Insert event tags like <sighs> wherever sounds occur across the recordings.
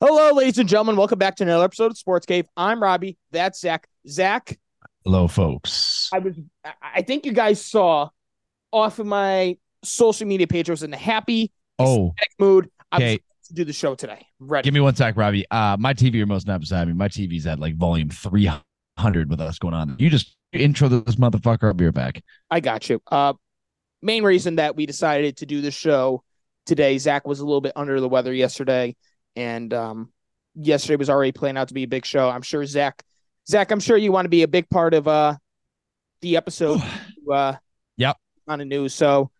Hello, ladies and gentlemen. Welcome back to another episode of Sports Cave. I'm Robbie. That's Zach. Zach, Hello, folks. I was I- think you guys saw off of my social media page. I was in a happy Oh, mood. I okay. to do the show today. Ready. Give me one sec, Robbie. Uh, my TV remote's not beside me. My TV's at like volume 300 with us going on. You just intro this motherfucker. I'll be right back. I got you. Uh main reason that we decided to do the show today, Zach was a little bit under the weather yesterday, and um yesterday was already playing out to be a big show. I'm sure Zach Zach, I'm sure you want to be a big part of uh the episode <sighs> uh Yep. on the news. So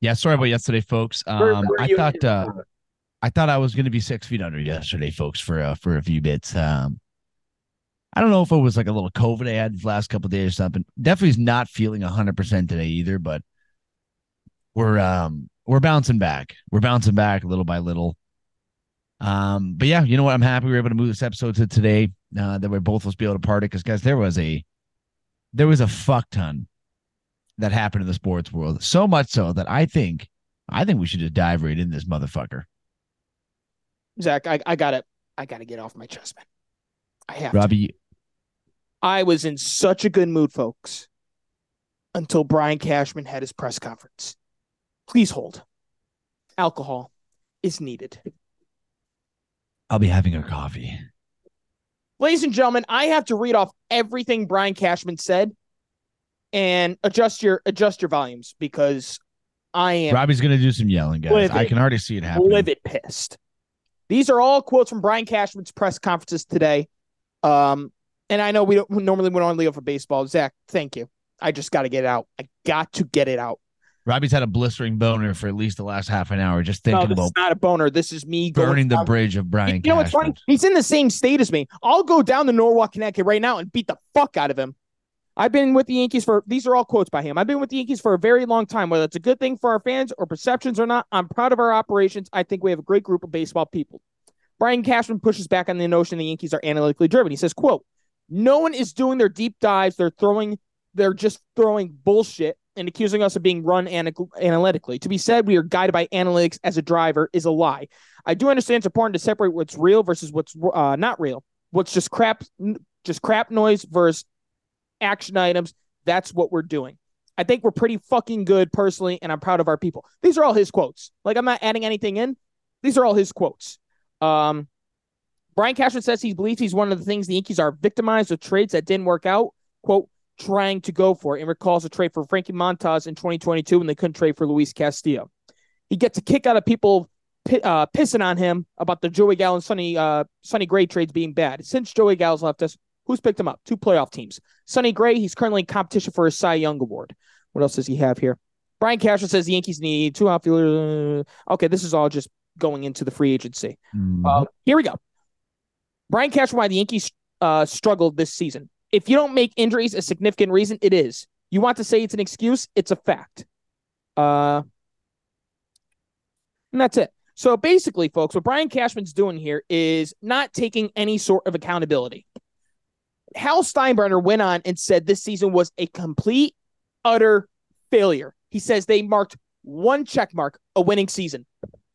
Yeah, sorry about yesterday, folks. Um, where I thought uh, I thought I was going to be six feet under yesterday, folks, for uh, for a few bits. Um, I don't know if it was like a little COVID I had the last couple of days or something. Definitely is not feeling hundred percent today either, but we're um we're bouncing back. We're bouncing back little by little. Um, but yeah, you know what? I'm happy we were able to move this episode to today. Uh, that we're both supposed to be able to party because guys, there was a there was a fuck ton that happened in the sports world. So much so that I think I think we should just dive right in this motherfucker. Zach, I, I gotta I gotta get off my chest, man. I have to. Robbie, I was in such a good mood, folks, until Brian Cashman had his press conference. Please hold. Alcohol is needed. I'll be having a coffee. Ladies and gentlemen, I have to read off everything Brian Cashman said and adjust your adjust your volumes because I am Robbie's gonna do some yelling, guys. Livid. I can already see it happening. livid pissed. These are all quotes from Brian Cashman's press conferences today. Um, and I know we don't normally we don't leave for baseball. Zach, thank you. I just got to get it out. I got to get it out. Robbie's had a blistering boner for at least the last half an hour, just No, thinking this about is not a boner. This is me going burning the down- bridge of Brian. You know what's funny? He's in the same state as me. I'll go down to Norwalk, Connecticut right now and beat the fuck out of him. I've been with the Yankees for these are all quotes by him. I've been with the Yankees for a very long time. Whether it's a good thing for our fans or perceptions or not, I'm proud of our operations. I think we have a great group of baseball people. Brian Cashman pushes back on the notion the Yankees are analytically driven. He says, quote, no one is doing their deep dives. They're throwing, they're just throwing bullshit and accusing us of being run analytically. To be said we are guided by analytics as a driver is a lie. I do understand it's important to separate what's real versus what's uh, not real. What's just crap, just crap noise versus action items. That's what we're doing. I think we're pretty fucking good personally, and I'm proud of our people. These are all his quotes. Like I'm not adding anything in. These are all his quotes. Um, Brian Cashman says he believes he's one of the things the Yankees are victimized with trades that didn't work out. Quote, trying to go for it, and recalls a trade for Frankie Montas in 2022 when they couldn't trade for Luis Castillo. He gets a kick out of people uh, pissing on him about the Joey Gallo and Sonny uh, Sonny Gray trades being bad. Since Joey Gallo's left us, who's picked him up? Two playoff teams. Sonny Gray, he's currently in competition for a Cy Young award. What else does he have here? Brian Cashman says the Yankees need two outfielders. Okay, this is all just going into the free agency. Mhm. Uh, here we go. Brian Cashman, why the Yankees uh, struggled this season. If you don't make injuries a significant reason, it is. You want to say it's an excuse? It's a fact. Uh, and that's it. So basically, folks, what Brian Cashman's doing here is not taking any sort of accountability. Hal Steinbrenner went on and said this season was a complete, utter failure. He says they marked one check mark, a winning season.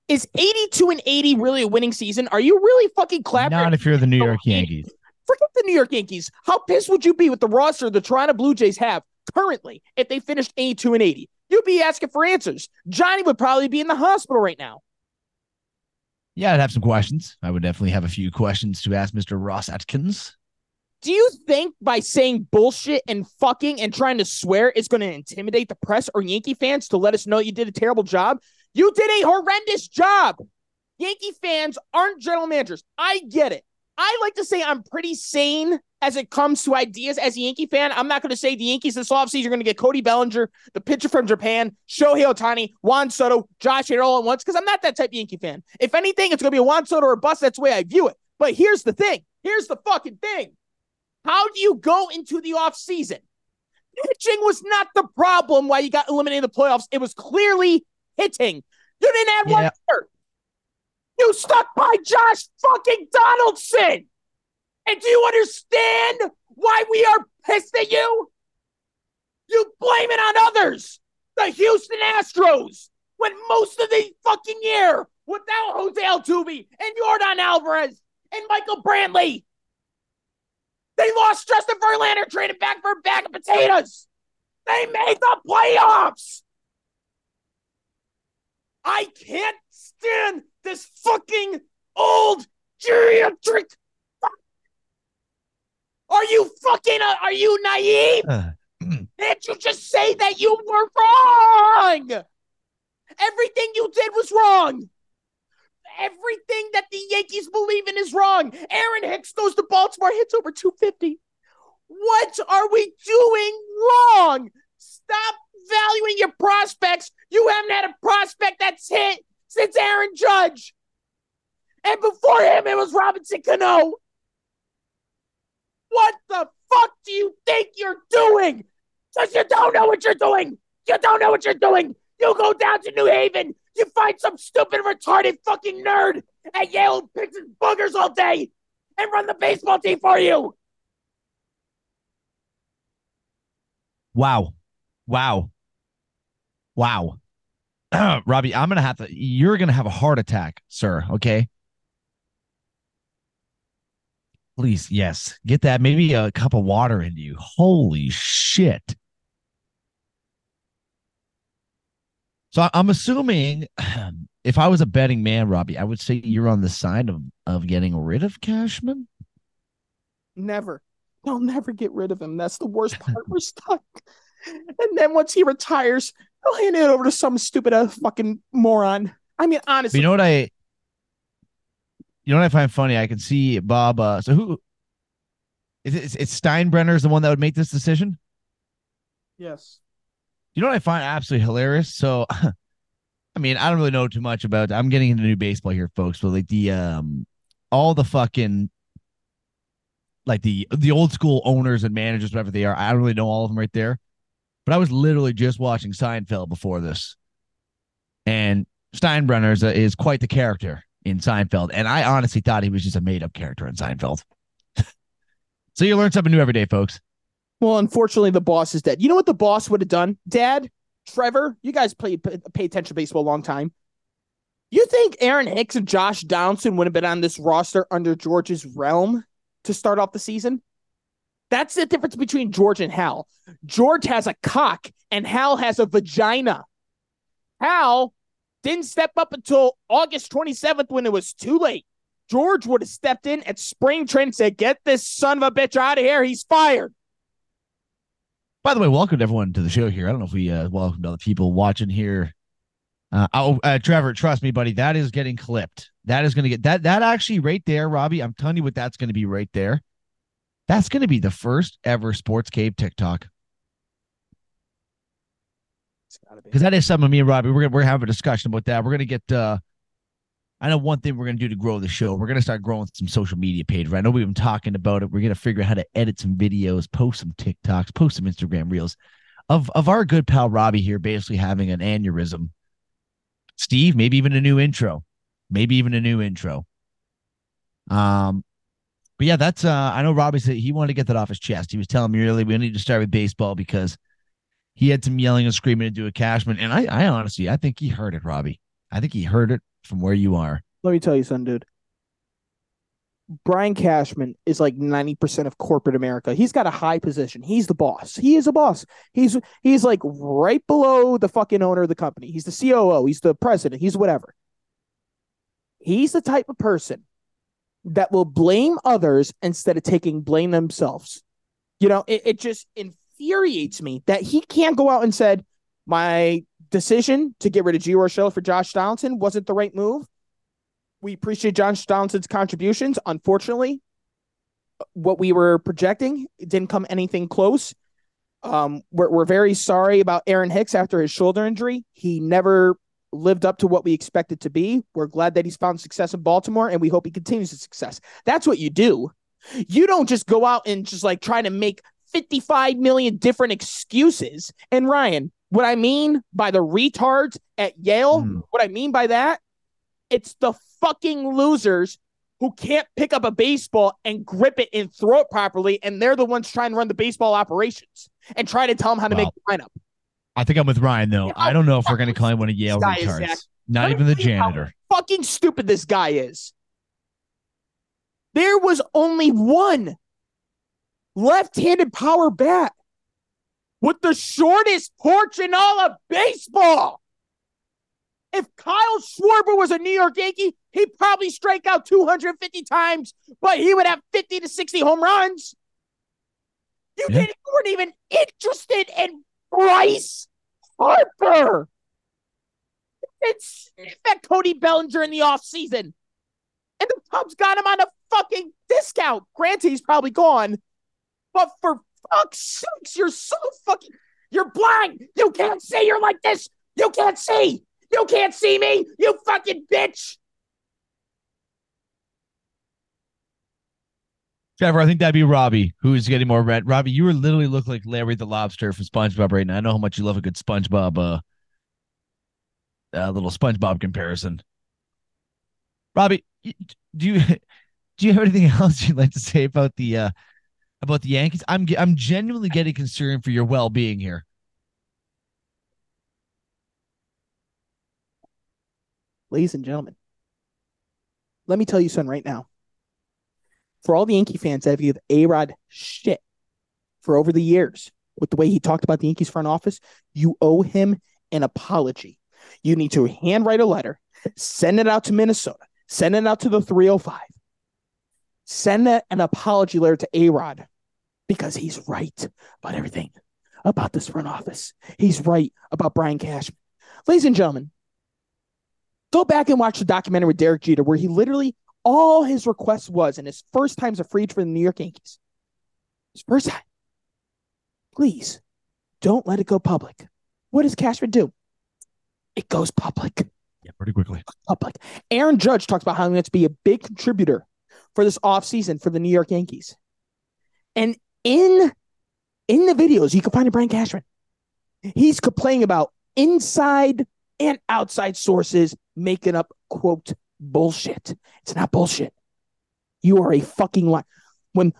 Is 82 and 80 really a winning season? Are you really fucking clapping? Not if you're the New York <laughs> Yankees. Forget the New York Yankees. How pissed would you be with the roster the Toronto Blue Jays have currently if they finished 82 and 80? You'd be asking for answers. Johnny would probably be in the hospital right now. Yeah, I'd have some questions. I would definitely have a few questions to ask Mr. Ross Atkins. Do you think by saying bullshit and fucking and trying to swear is going to intimidate the press or Yankee fans to let us know you did a terrible job? You did a horrendous job. Yankee fans aren't general managers. I get it. I like to say I'm pretty sane as it comes to ideas as a Yankee fan. I'm not going to say the Yankees this offseason are going to get Cody Bellinger, the pitcher from Japan, Shohei Ohtani, Juan Soto, Josh Hader all at once because I'm not that type of Yankee fan. If anything, it's going to be a Juan Soto or a bust. That's the way I view it. But here's the thing. Here's the fucking thing. How do you go into the offseason? Pitching was not the problem why you got eliminated in the playoffs. It was clearly hitting. You didn't have one Yeah. You stuck by Josh fucking Donaldson. And do you understand why we are pissed at you? You blame it on others. The Houston Astros went most of the fucking year without Jose Altuve and Yordan Alvarez and Michael Brantley. They lost Justin Verlander, traded back for a bag of potatoes. They made the playoffs. I can't stand this fucking old geriatric. Are you fucking? Uh, are you naive? Uh, <clears throat> Can't you just say that you were wrong? Everything you did was wrong. Everything that the Yankees believe in is wrong. Aaron Hicks goes to Baltimore, hits over 250. What are we doing wrong? Stop valuing your prospects. You haven't had a prospect that's hit since Aaron Judge. And before him, it was Robinson Cano. What the fuck do you think you're doing? Because you don't know what you're doing. You don't know what you're doing. You go down to New Haven. You find some stupid, retarded fucking nerd at Yale who picks his boogers all day and run the baseball team for you. wow. Wow. Wow. <clears throat> Robbie, I'm gonna have to you're gonna have a heart attack, sir. Okay. Please, yes. Get that maybe a cup of water into you. Holy shit. So I'm assuming <clears throat> if I was a betting man, Robbie, I would say you're on the side of, of getting rid of Cashman. Never. They'll never get rid of him. That's the worst part. We're stuck. And then once he retires, they'll hand it over to some stupid uh, fucking moron. I mean, honestly, you know what I you know what I find funny? I can see Bob uh so who is it, it's, it's Steinbrenner's the one that would make this decision? yes. You know what I find absolutely hilarious? So <laughs> I mean, I don't really know too much about I'm getting into new baseball here, folks, but like the um all the fucking like the the old school owners and managers, whatever they are, I don't really know all of them right there. But I was literally just watching Seinfeld before this. And Steinbrenner is, is quite the character in Seinfeld. And I honestly thought he was just a made up character in Seinfeld. <laughs> so you learn something new every day, folks. Well, unfortunately, the boss is dead. You know what the boss would have done? Dad, Trevor, you guys play pay attention to baseball a long time. You think Aaron Hicks and Josh Donaldson would have been on this roster under George's realm to start off the season? That's the difference between George and Hal. George has a cock and Hal has a vagina. Hal didn't step up until August 27th when it was too late. George would have stepped in at spring training and said, Get this son of a bitch out of here. He's fired. By the way, welcome everyone to the show here. I don't know if we uh, welcome other people watching here. Uh, oh, uh, Trevor, trust me, buddy, that is getting clipped. That is going to get that. That actually, right there, Robbie. I'm telling you what that's going to be right there. That's going to be the first ever Sports Cave TikTok It's gotta be. because that is something. Me and Robbie, we're gonna we're gonna have a discussion about that. We're gonna get. uh I know one thing we're gonna do to grow the show. We're gonna start growing some social media pages. I know we've been talking about it. We're gonna figure out how to edit some videos, post some TikToks, post some Instagram reels of of our good pal Robbie here, basically having an aneurysm. Steve, maybe even a new intro, maybe even a new intro. Um, but yeah, that's uh I know Robbie said he wanted to get that off his chest. He was telling me earlier we need to start with baseball because he had some yelling and screaming to do a Cashman. And I, I honestly, I think he heard it, Robbie. I think he heard it from where you are. Let me tell you something, dude. Brian Cashman is like 90% of corporate America. He's got a high position. He's the boss. He is a boss. He's he's like right below the fucking owner of the company. He's the COO. He's the president. He's whatever. He's the type of person that will blame others instead of taking blame themselves. You know, it, it just infuriates me that he can't go out and said, my decision to get rid of Gio Urshela for Josh Donaldson wasn't the right move. We appreciate Josh Donaldson's contributions. Unfortunately, what we were projecting didn't come anything close. Um, we're, we're very sorry about Aaron Hicks after his shoulder injury. He never lived up to what we expected to be. We're glad that he's found success in Baltimore, and we hope he continues his success. That's what you do. You don't just go out and just like try to make 55 million different excuses. And Ryan, what I mean by the retards at Yale, Hmm. what I mean by that, it's the fucking losers who can't pick up a baseball and grip it and throw it properly, and they're the ones trying to run the baseball operations and try to tell them how to Wow. make the lineup. I think I'm with Ryan though. Yeah, I don't know if we're going to call him one of Yale is, retards. Not even the janitor. Fucking stupid this guy is. There was only one left-handed power bat with the shortest porch in all of baseball. If Kyle Schwarber was a New York Yankee, he'd probably strike out 250 times, but he would have 50 to 60 home runs. You Yeah. didn't you weren't even interested in Bryce Harper. It's that Cody Bellinger in the offseason. And the Cubs got him on a fucking discount. Granted, he's probably gone. But for fuck's sakes, you're so fucking you're blind. You can't see you're like this. You can't see. You can't see me. You fucking bitch. Trevor, I think that'd be Robbie who's getting more red. Robbie, you literally look like Larry the Lobster from SpongeBob right now. I know how much you love a good SpongeBob, uh, uh little SpongeBob comparison. Robbie, do you <laughs> do you have anything <laughs> else you'd like to say about the uh about the Yankees? I'm I'm genuinely getting concerned for your well being here. Ladies and gentlemen, let me tell you something right now. For all the Yankee fans that have given A Rod shit for over the years with the way he talked about the Yankees front office, you owe him an apology. You need to handwrite a letter, send it out to Minnesota, send it out to the 305, send a- an apology letter to A Rod because he's right about everything about this front office. He's right about Brian Cashman. Ladies and gentlemen, go back and watch the documentary with Derek Jeter, where he literally all his request was, and his first time as a free agent for the New York Yankees, his first time, please don't let it go public. What does Cashman do? It goes public. Yeah, pretty quickly. Public. Aaron Judge talks about how he wants to be a big contributor for this offseason for the New York Yankees. And in in the videos, you can find a Brian Cashman. He's complaining about inside and outside sources making up quote bullshit. It's not bullshit. You are a fucking lie. When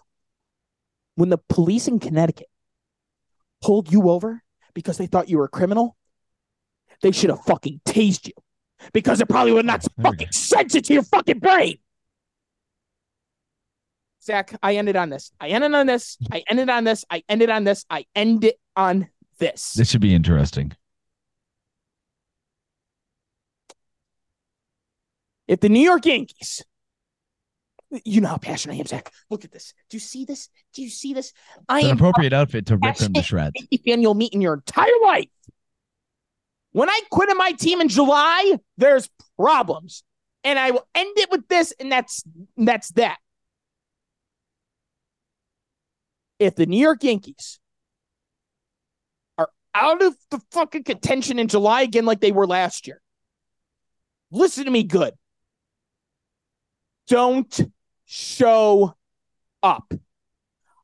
when the police in Connecticut pulled you over because they thought you were a criminal, they should have fucking tased you because it probably would not fucking sense it to your fucking brain. Zach, I ended on this. I ended on this. I ended on this. I ended on this. I end it on this. This should be interesting. If the New York Yankees, you know how passionate I am, Zach. Look at this. Do you see this? Do you see this? I It's an appropriate outfit to rip them to shreds. Fan you'll meet in your entire life. When I quit on my team in July, there's problems. And I will end it with this, and that's that's that. If the New York Yankees are out of the fucking contention in July again, like they were last year, listen to me good. Don't show up.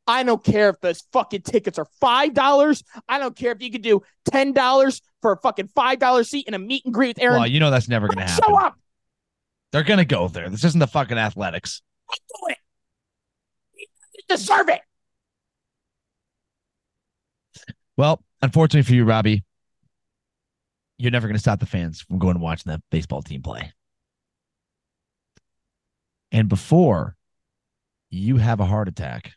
I don't care if those fucking tickets are five dollars. I don't care if you could do ten dollars for a fucking five dollar seat in a meet and greet with Aaron. Well, you know that's never gonna happen. show up. They're gonna go there. This isn't the fucking athletics. Do it. You deserve it. Well, unfortunately for you, Robbie, you're never going to stop the fans from going and watching that baseball team play. And before you have a heart attack,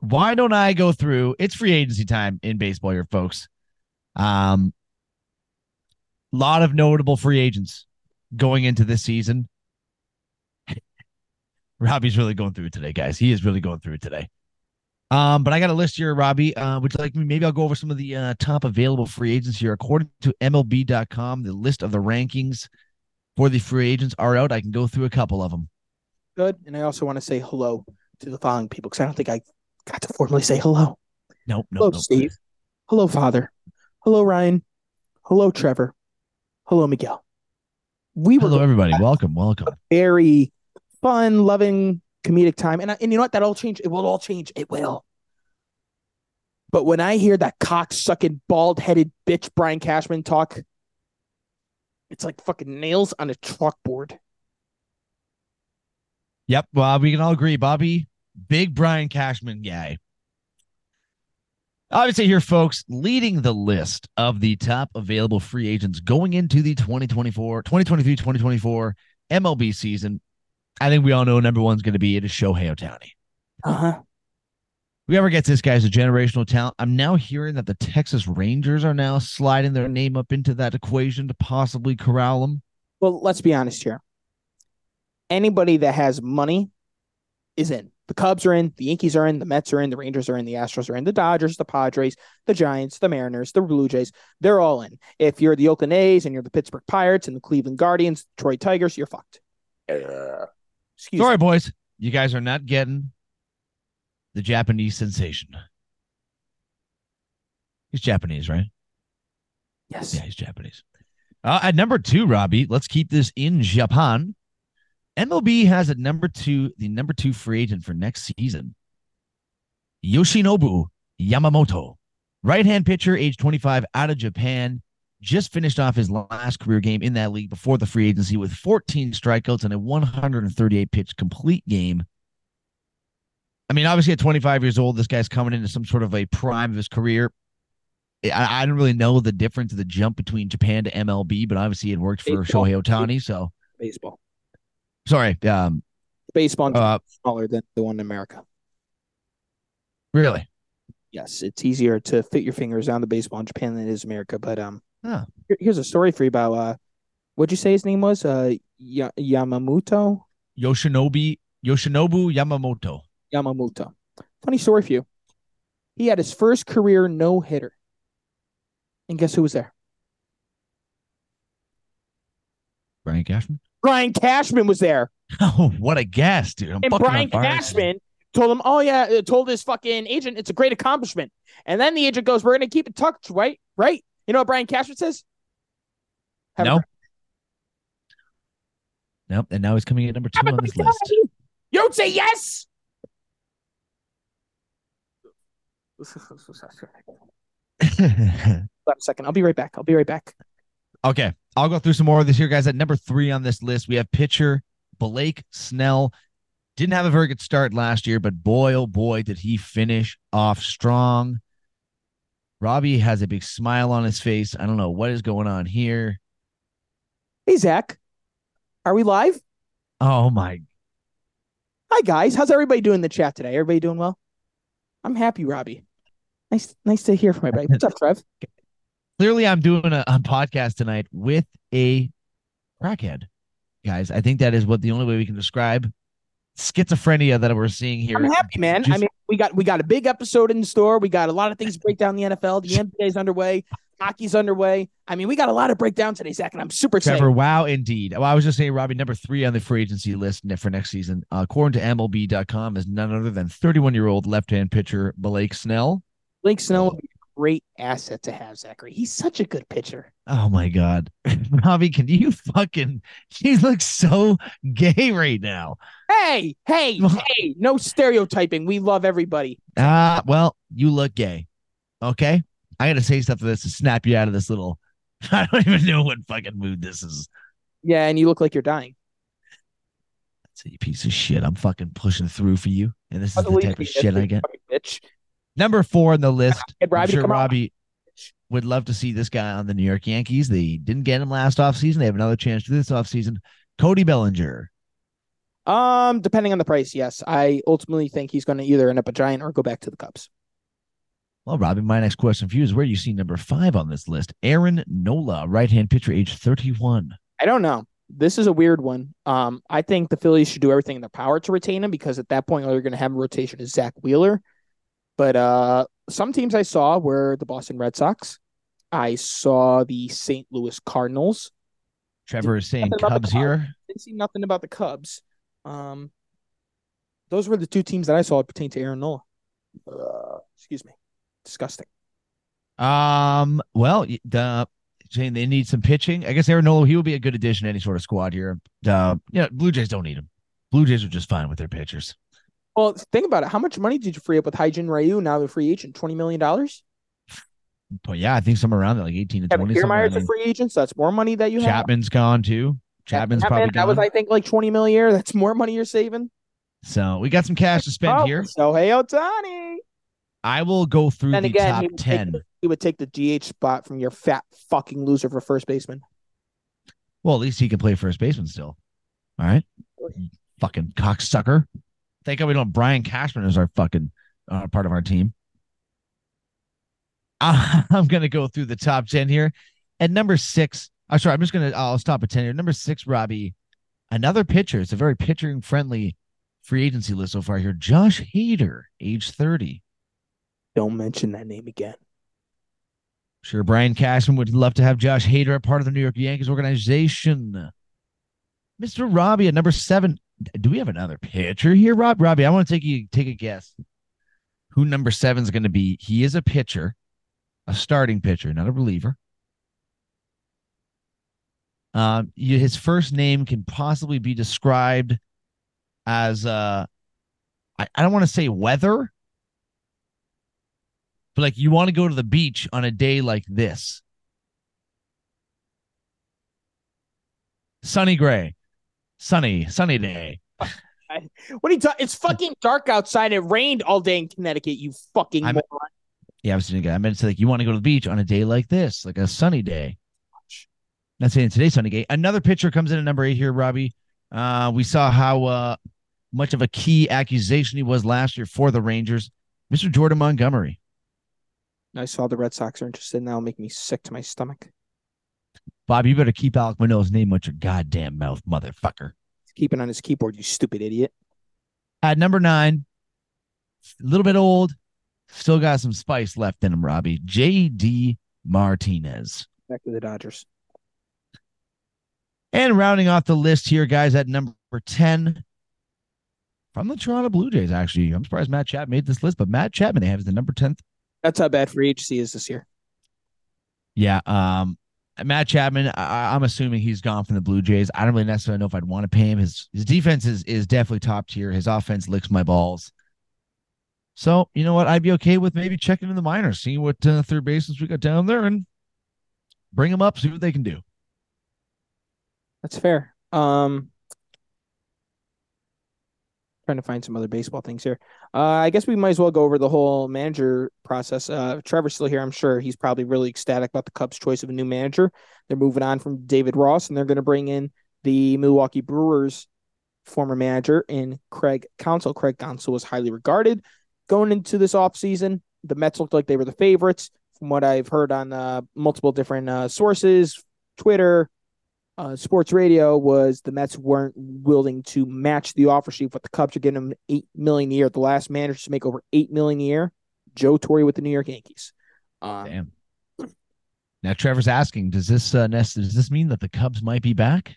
why don't I go through? It's free agency time in baseball here, folks. Um, lot of notable free agents going into this season. <laughs> Robbie's really going through it today, guys. He is really going through it today. Um, but I got a list here, Robbie. Uh, would you like me? Maybe I'll go over some of the uh, top available free agents here. According to MLB.com, the list of the rankings for the free agents are out. I can go through a couple of them. Good. And I also want to say hello to the following people because I don't think I got to formally say hello. Nope, nope, hello, nope. Steve. Hello, Father. Hello, Ryan. Hello, Trevor. Hello, Miguel. We Hello, everybody. Welcome, welcome. very fun, loving, comedic time. And, I, and you know what? That'll change. It will all change. It will. But when I hear that cock sucking, bald headed bitch Brian Cashman talk, it's like fucking nails on a chalkboard. Yep. Well, we can all agree, Bobby, big Brian Cashman guy. Obviously, here, folks, leading the list of the top available free agents going into the 2024, 2023, 2024 MLB season. I think we all know number one's going to be it is Shohei Ohtani. Uh huh. Whoever gets this guy is a generational talent. I'm now hearing that the Texas Rangers are now sliding their name up into that equation to possibly corral him. Well, let's be honest here. Anybody that has money is in. The Cubs are in, the Yankees are in, the Mets are in, the Rangers are in, the Astros are in, the Dodgers, the Padres, the Giants, the Mariners, the Blue Jays. They're all in. If you're the Oakland A's and you're the Pittsburgh Pirates and the Cleveland Guardians, Detroit Tigers, you're fucked. Uh, excuse Sorry, me. boys. You guys are not getting the Japanese sensation. He's Japanese, right? Yes. Yeah, he's Japanese. Uh, at number two, Robbie, let's keep this in Japan. MLB has at number two, the number two free agent for next season, Yoshinobu Yamamoto, right hand pitcher, age 25, out of Japan. Just finished off his last career game in that league before the free agency with 14 strikeouts and a 138 pitch complete game. I mean, obviously at 25 years old, this guy's coming into some sort of a prime of his career. I, I don't really know the difference of the jump between Japan to MLB, but obviously it worked for Baseball. Shohei Ohtani. So baseball. Sorry. Um, baseball uh, smaller than the one in America. Really? Yes, it's easier to fit your fingers on the baseball in Japan than it is America. But um, huh. here, here's a story for you about uh, what'd you say his name was? Uh, y- Yamamoto. Yoshinobu Yoshinobu Yamamoto. Yamamoto. Funny story for you. He had his first career no hitter, and guess who was there? Brian Cashman. Brian Cashman was there. <laughs> Oh, what a guest, dude! I'm and Brian Cashman told him, "Oh yeah," uh, told his fucking agent, "It's a great accomplishment." And then the agent goes, "We're gonna keep it tucked, right? Right? You know what Brian Cashman says? Have no. Nope. And now he's coming in number two on this list. You don't say yes. <laughs> Wait a second. I'll be right back. I'll be right back. Okay. I'll go through some more of this here, guys. At number three on this list, we have pitcher Blake Snell. Didn't have a very good start last year, but boy, oh boy, did he finish off strong. Robbie has a big smile on his face. I don't know what is going on here. Hey, Zach. Are we live? Oh, my. Hi, guys. How's everybody doing in the chat today? Everybody doing well? I'm happy, Robbie. Nice, nice to hear from everybody. What's up, Trev? Clearly I'm doing a, a podcast tonight with a crackhead, guys. I think that is what the only way we can describe schizophrenia that we're seeing here. I'm happy, man. Just, I mean, we got we got a big episode in the store. We got a lot of things to break down the NFL. The NBA is underway. Hockey's underway. I mean, we got a lot of break down today, Zach, and I'm super excited. Trevor, wow, indeed. Well, I was just saying, Robbie, number three on the free agency list for next season, uh, according to MLB.com, is none other than 31 year old left hand pitcher Blake Snell. Blake Snell be great asset to have, Zachary. He's such a good pitcher. Oh my god, <laughs> Robbie, can you fucking? He looks so gay right now. Hey, hey, <laughs> hey! No stereotyping. We love everybody. Ah, uh, well, you look gay. Okay, I got to say stuff to this to snap you out of this little. <laughs> I don't even know what fucking mood this is. Yeah, and you look like you're dying. That's a piece of shit. I'm fucking pushing through for you, and this is the type of shit I get. Bitch. Number four on the list. I'm sure Robbie would love to see this guy on the New York Yankees. They didn't get him last offseason. They have another chance to this offseason. Cody Bellinger. Um, depending on the price, yes. I ultimately think he's going to either end up a giant or go back to the Cubs. Well, Robbie, my next question for you is where do you see number five on this list? Aaron Nola, right hand pitcher, age 31. I don't know. This is a weird one. Um, I think the Phillies should do everything in their power to retain him because at that point, all you're going to have a rotation is Zack Wheeler. But uh, some teams I saw were the Boston Red Sox. I saw the St. Louis Cardinals. Trevor is saying Cubs here. Didn't see nothing about the Cubs. Um, those were the two teams that I saw pertain to Aaron Nola. Uh, excuse me, disgusting. Um. Well, the saying they need some pitching. I guess Aaron Nola he will be a good addition to any sort of squad here. Uh, yeah, Blue Jays don't need him. Blue Jays are just fine with their pitchers. Well, think about it. How much money did you free up with Hyun-jin Ryu now the free agent? Twenty million dollars. But yeah, I think somewhere around there, like eighteen to twenty. Kiermaier's a free agent, so that's more money that you Chapman's have. Chapman's gone too. Chapman's Chapman, probably gone. That was, I think, like twenty million a year. <laughs> That's more money you're saving. So we got some cash to spend oh, here. So hey, Ohtani. I will go through And the again, top he ten. the, he would take the DH spot from your fat fucking loser for first baseman. Well, at least he can play first baseman still. All right. Fucking cocksucker. Thank God we don't have Brian Cashman as our fucking uh, part of our team. <laughs> I'm going to go through the top 10 here. At number six, I'm sorry, I'm just going to, I'll stop at 10 here. Number six, Robbie, another pitcher. It's a very pitching friendly free agency list so far here. Josh Hader, age 30. Don't mention that name again. Sure, Brian Cashman would love to have Josh Hader a part of the New York Yankees organization. Mr. Robbie at number seven. Do we have another pitcher here, Rob? Robbie, I want to take you take a guess. Who number seven is going to be? He is a pitcher, a starting pitcher, not a reliever. Um, his first name can possibly be described as uh, I, I don't want to say weather, but like you want to go to the beach on a day like this. Sunny gray. Sunny, sunny <laughs> day. What are you talking? It's fucking dark outside. It rained all day in Connecticut. You fucking I'm- moron. Yeah, I was thinking I meant to say like you want to go to the beach on a day like this, like a sunny day. Not saying today's sunny day. Another pitcher comes in at number eight here, Robbie. Uh, we saw how uh, much of a key accusation he was last year for the Rangers, Mr. Jordan Montgomery. I saw the Red Sox are interested. That'll make me sick to my stomach. Bob, you better keep Alek Manoah's name out your goddamn mouth, motherfucker. Keep it on his keyboard, you stupid idiot. At number nine, a little bit old, still got some spice left in him, Robbie. J.D. Martinez. Back to the Dodgers. And rounding off the list here, guys, at number 10 from the Toronto Blue Jays, actually. I'm surprised Matt Chapman made this list, but Matt Chapman, they have as the number 10th. That's how bad free agency is this year. Yeah. Um, Matt Chapman, I, I'm assuming he's gone from the Blue Jays. I don't really necessarily know if I'd want to pay him. His his defense is, is definitely top tier. His offense licks my balls. So, you know what? I'd be okay with maybe checking in the minors, seeing what uh, third bases we got down there and bring them up, see what they can do. That's fair. Um, trying to find some other baseball things here. Uh, I guess we might as well go over the whole manager process. Uh, Trevor's still here. I'm sure he's probably really ecstatic about the Cubs' choice of a new manager. They're moving on from David Ross, and they're going to bring in the Milwaukee Brewers former manager in Craig Counsell. Craig Counsell was highly regarded going into this offseason. The Mets looked like they were the favorites, from what I've heard on uh, multiple different uh, sources, Twitter, uh, sports radio was the Mets weren't willing to match the offer sheet, but the Cubs are getting them eight million a year. The last manager to make over eight million a year, Joe Torre with the New York Yankees. Um, Damn. Now Trevor's asking, does this uh, Nest, does this mean that the Cubs might be back?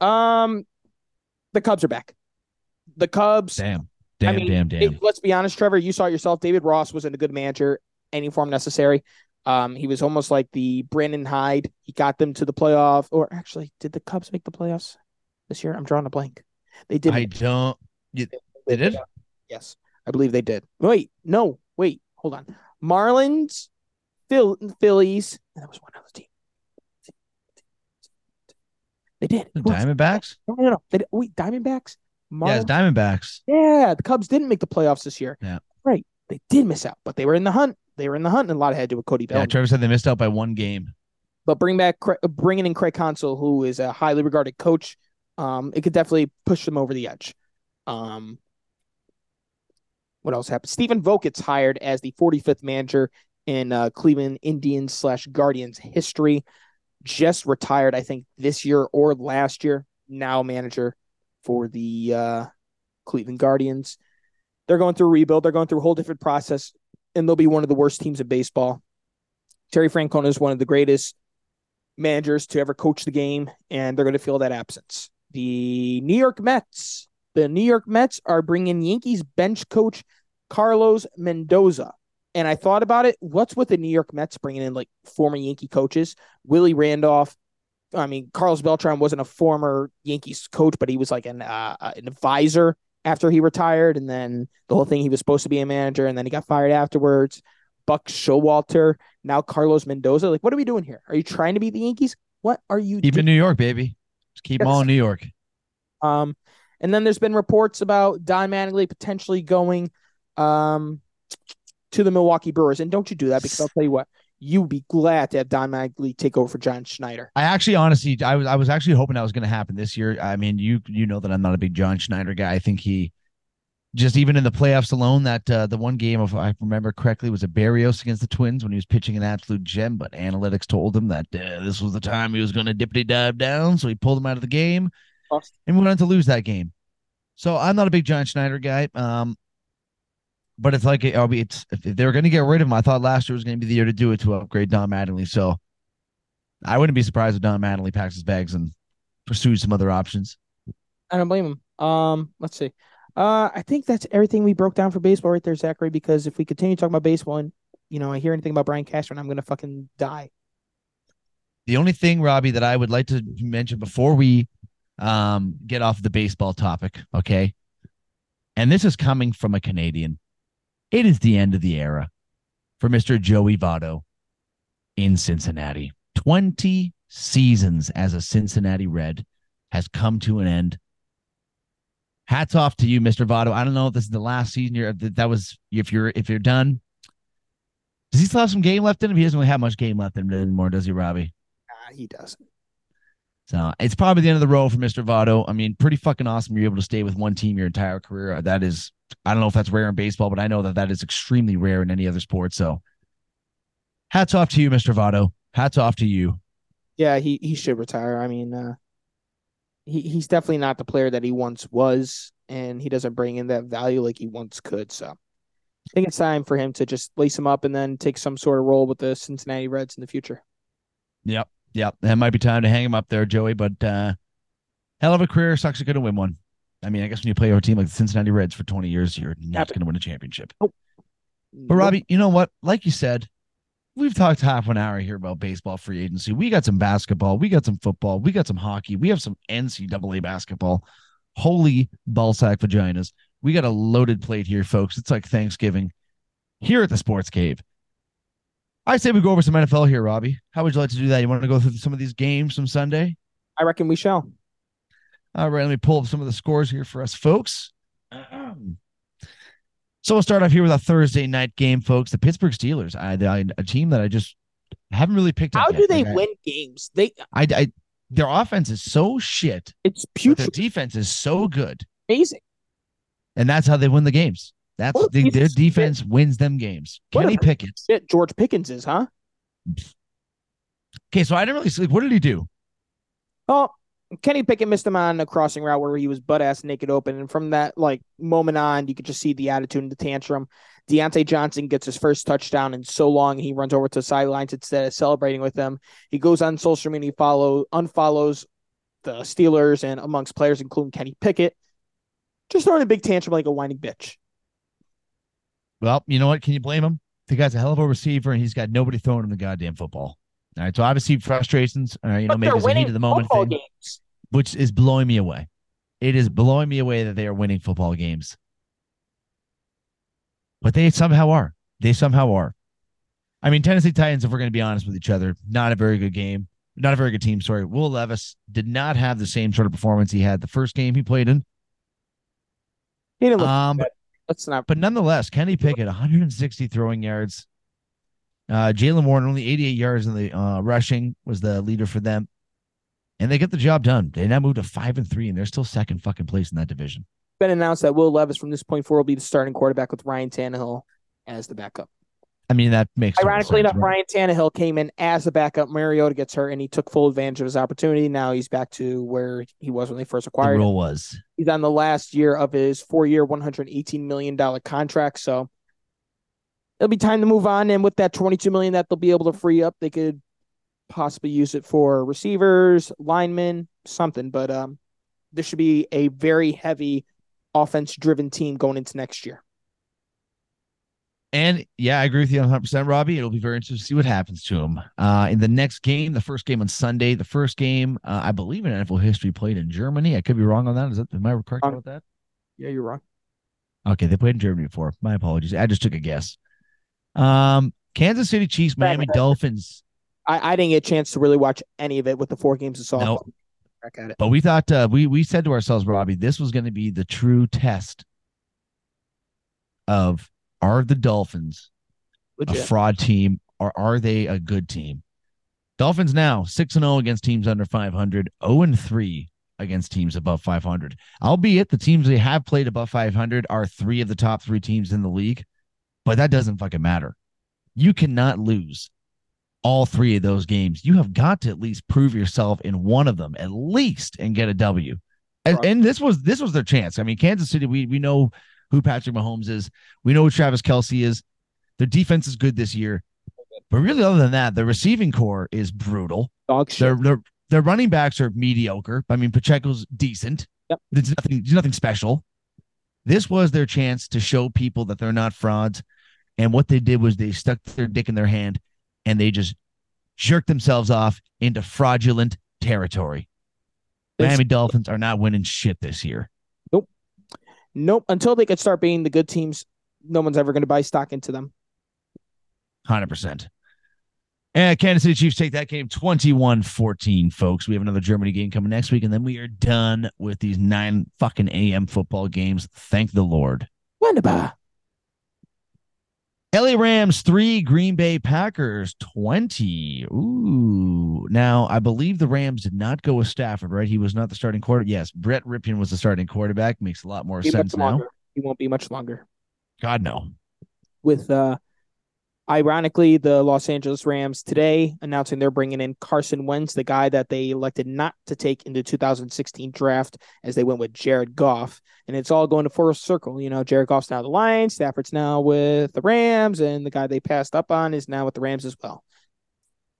um, the Cubs are back. The Cubs. Damn. Damn, I mean, damn, damn. it- let's be honest, Trevor. You saw it yourself. David Ross wasn't a good manager, any form necessary. Um, he was almost like the Brandon Hyde. He got them to the playoff, or actually, did the Cubs make the playoffs this year? I'm drawing a blank. They did. I don't. You, they did? Yes, I believe they did. Wait, no, wait, hold on. Marlins, Phil, Phillies, and there was one other team. They did. The Diamondbacks? No, no, no. They did, wait, Diamondbacks. Yeah. Diamondbacks. Yeah, the Cubs didn't make the playoffs this year. Yeah. Right. They did miss out, but they were in the hunt. They were in the hunt, and a lot had to do with Cody Yeah, Trevor said they missed out by one game. but bring back, bringing in Craig Counsell, who is a highly regarded coach, um, it could definitely push them over the edge. Um, what else happened? Stephen Vogt gets hired as the 45th manager in uh, Cleveland Indians slash Guardians history. Just retired, I think, this year or last year. Now manager for the uh, Cleveland Guardians. They're going through a rebuild. They're going through a whole different process, and they'll be one of the worst teams in baseball. Terry Francona is one of the greatest managers to ever coach the game, and they're going to feel that absence. The New York Mets, the New York Mets are bringing Yankees bench coach Carlos Mendoza. And I thought about it. What's with the New York Mets bringing in like former Yankee coaches? Willie Randolph. I mean, Carlos Beltran wasn't a former Yankees coach, but he was like an uh, an advisor after he retired. And then the whole thing, he was supposed to be a manager, and then he got fired afterwards. Buck Showalter, now Carlos Mendoza. Like, what are we doing here? Are you trying to beat the Yankees? What are you Keep doing? in New York, baby. Just keep them all in New York. Um, and then there's been reports about Don Mattingly potentially going um to the Milwaukee Brewers. And don't you do that because I'll tell you what, you would be glad to have Don Mattingly take over for John Schneider. I actually, honestly, I was I was actually hoping that was going to happen this year. I mean, you you know that I'm not a big John Schneider guy. I think he just even in the playoffs alone, that uh, the one game, if I remember correctly, was a Berrios against the Twins when he was pitching an absolute gem. But analytics told him that uh, this was the time he was going to dippity dive down, so he pulled him out of the game, awesome. and went on to lose that game. So I'm not a big John Schneider guy. Um, but it's like I'll be. It's if they're going to get rid of him, I thought last year was going to be the year to do it to upgrade Don Mattingly. So I wouldn't be surprised if Don Mattingly packs his bags and pursues some other options. I don't blame him. Um, let's see. Uh, I think that's everything we broke down for baseball right there, Zachary. Because if we continue talking about baseball and you know I hear anything about Brian Cashman, I'm gonna fucking die. The only thing, Robbie, that I would like to mention before we um get off the baseball topic, okay, and this is coming from a Canadian. It is the end of the era for Mr. Joey Votto in Cincinnati. 20 seasons as a Cincinnati Red has come to an end. Hats off to you, Mr. Votto. I don't know if this is the last season you're that was if you're if you're done. Does he still have some game left in him? He doesn't really have much game left in him anymore, does he, Robbie? Nah, he doesn't. So it's probably the end of the road for Mr. Votto. I mean, pretty fucking awesome. You're able to stay with one team your entire career. That is, I don't know if that's rare in baseball, but I know that that is extremely rare in any other sport. So hats off to you, Mr. Votto. Hats off to you. Yeah, he, he should retire. I mean, uh, he, he's definitely not the player that he once was, and he doesn't bring in that value like he once could. So I think it's time for him to just lace him up and then take some sort of role with the Cincinnati Reds in the future. Yep. Yep, that might be time to hang him up there, Joey. But uh, hell of a career. Sucks you couldn't win one. I mean, I guess when you play a team like the Cincinnati Reds for 20 years, you're not going to win a championship. But Robbie, you know what? Like you said, we've talked half an hour here about baseball free agency. We got some basketball, we got some football, we got some hockey, we have some NCAA basketball. Holy ballsack vaginas. We got a loaded plate here, folks. It's like Thanksgiving here at the Sports Cave. I say we go over some NFL here, Robbie. How would you like to do that? You want to go through some of these games from Sunday? I reckon we shall. All right, let me pull up some of the scores here for us, folks. <clears throat> So we'll start off here with a Thursday night game, folks. The Pittsburgh Steelers, I, I a team that I just haven't really picked How up. How do they like win games? They, I, I, their offense is so shit. It's putrid. Their defense is so good, amazing, and that's how they win the games. That's the, their defense wins them games. What Kenny Pickett. Shit, George Pickens is, huh? Okay, so I didn't really see. What did he do? Oh, Kenny Pickett missed him on a crossing route where he was butt ass naked open, and from that like moment on, you could just see the attitude and the tantrum. Diontae Johnson gets his first touchdown in so long, he runs over to the sidelines instead of celebrating with them. He goes on social media, follow unfollows the Steelers and amongst players, including Kenny Pickett, just throwing a big tantrum like a whining bitch. Well, you know what? Can you blame him? The guy's a hell of a receiver, and he's got nobody throwing him the goddamn football. All right, so obviously frustrations, uh, you know, maybe it's a heat of the moment thing, games. which is blowing me away. It is blowing me away that they are winning football games, but they somehow are. They somehow are. I mean, Tennessee Titans, if we're going to be honest with each other, not a very good game, not a very good team. Sorry, Will Levis did not have the same sort of performance he had the first game he played in. He didn't look um, but Let's not. But nonetheless, Kenny Pickett, 160 throwing yards. Uh, Jaylen Warren only 88 yards in the uh, rushing was the leader for them, and they get the job done. They now move to five and three, and they're still second fucking place in that division. It's been announced that Will Levis from this point forward will be the starting quarterback with Ryan Tannehill as the backup. I mean, that makes ironically enough, right? Ryan Tannehill came in as a backup. Mariota gets hurt, and he took full advantage of his opportunity. Now he's back to where he was when they first acquired. The rule him. was he's on the last year of his four-year, one hundred eighteen million dollar contract. So it'll be time to move on. And with that twenty-two million that they'll be able to free up, they could possibly use it for receivers, linemen, something. But um, this should be a very heavy offense-driven team going into next year. And yeah, I agree with you 100%, Robbie. It'll be very interesting to see what happens to him. Uh, in the next game, the first game on Sunday, the first game, uh, I believe in NFL history, played in Germany. I could be wrong on that. Is that, am I correct um, about that? Yeah, you're wrong. Okay, they played in Germany before. My apologies. I just took a guess. Um, Kansas City Chiefs, Miami Dolphins. I, I didn't get a chance to really watch any of it with the four games of softball. Nope. Back at it. But we thought uh, we we said to ourselves, Robbie, this was going to be the true test of are the Dolphins Legit. a fraud team or are they a good team? Dolphins now 6 and 0 against teams under 500, 0 and 3 against teams above 500. Albeit the teams they have played above 500 are three of the top 3 teams in the league, but that doesn't fucking matter. You cannot lose all three of those games. You have got to at least prove yourself in one of them at least and get a W. And, Right. and this was this was their chance. I mean, Kansas City, we we know who Patrick Mahomes is. We know who Travis Kelce is. Their defense is good this year. But really, other than that, the receiving core is brutal. Dog shit. Their their their running backs are mediocre. I mean, Pacheco's decent. Yep. There's nothing, there's nothing special. This was their chance to show people that they're not frauds. And what they did was they stuck their dick in their hand and they just jerked themselves off into fraudulent territory. Miami Dolphins are not winning shit this year. Nope. Until they could start being the good teams, no one's ever going to buy stock into them. 100%. And Kansas City Chiefs take that game 21 14, folks. We have another Germany game coming next week, and then we are done with these nine fucking AM football games. Thank the Lord. Wunderbar. LA Rams three, Green Bay Packers 20. Ooh. Now, I believe the Rams did not go with Stafford, right? He was not the starting quarterback. Yes, Brett Rypien was the starting quarterback. Makes a lot more Be sense now. longer. He won't be much longer. God, no. With uh, ironically, the Los Angeles Rams today announcing they're bringing in Carson Wentz, the guy that they elected not to take in the 2016 draft, as they went with Jared Goff, and it's all going to full circle. You know, Jared Goff's now the Lions, Stafford's now with the Rams, and the guy they passed up on is now with the Rams as well.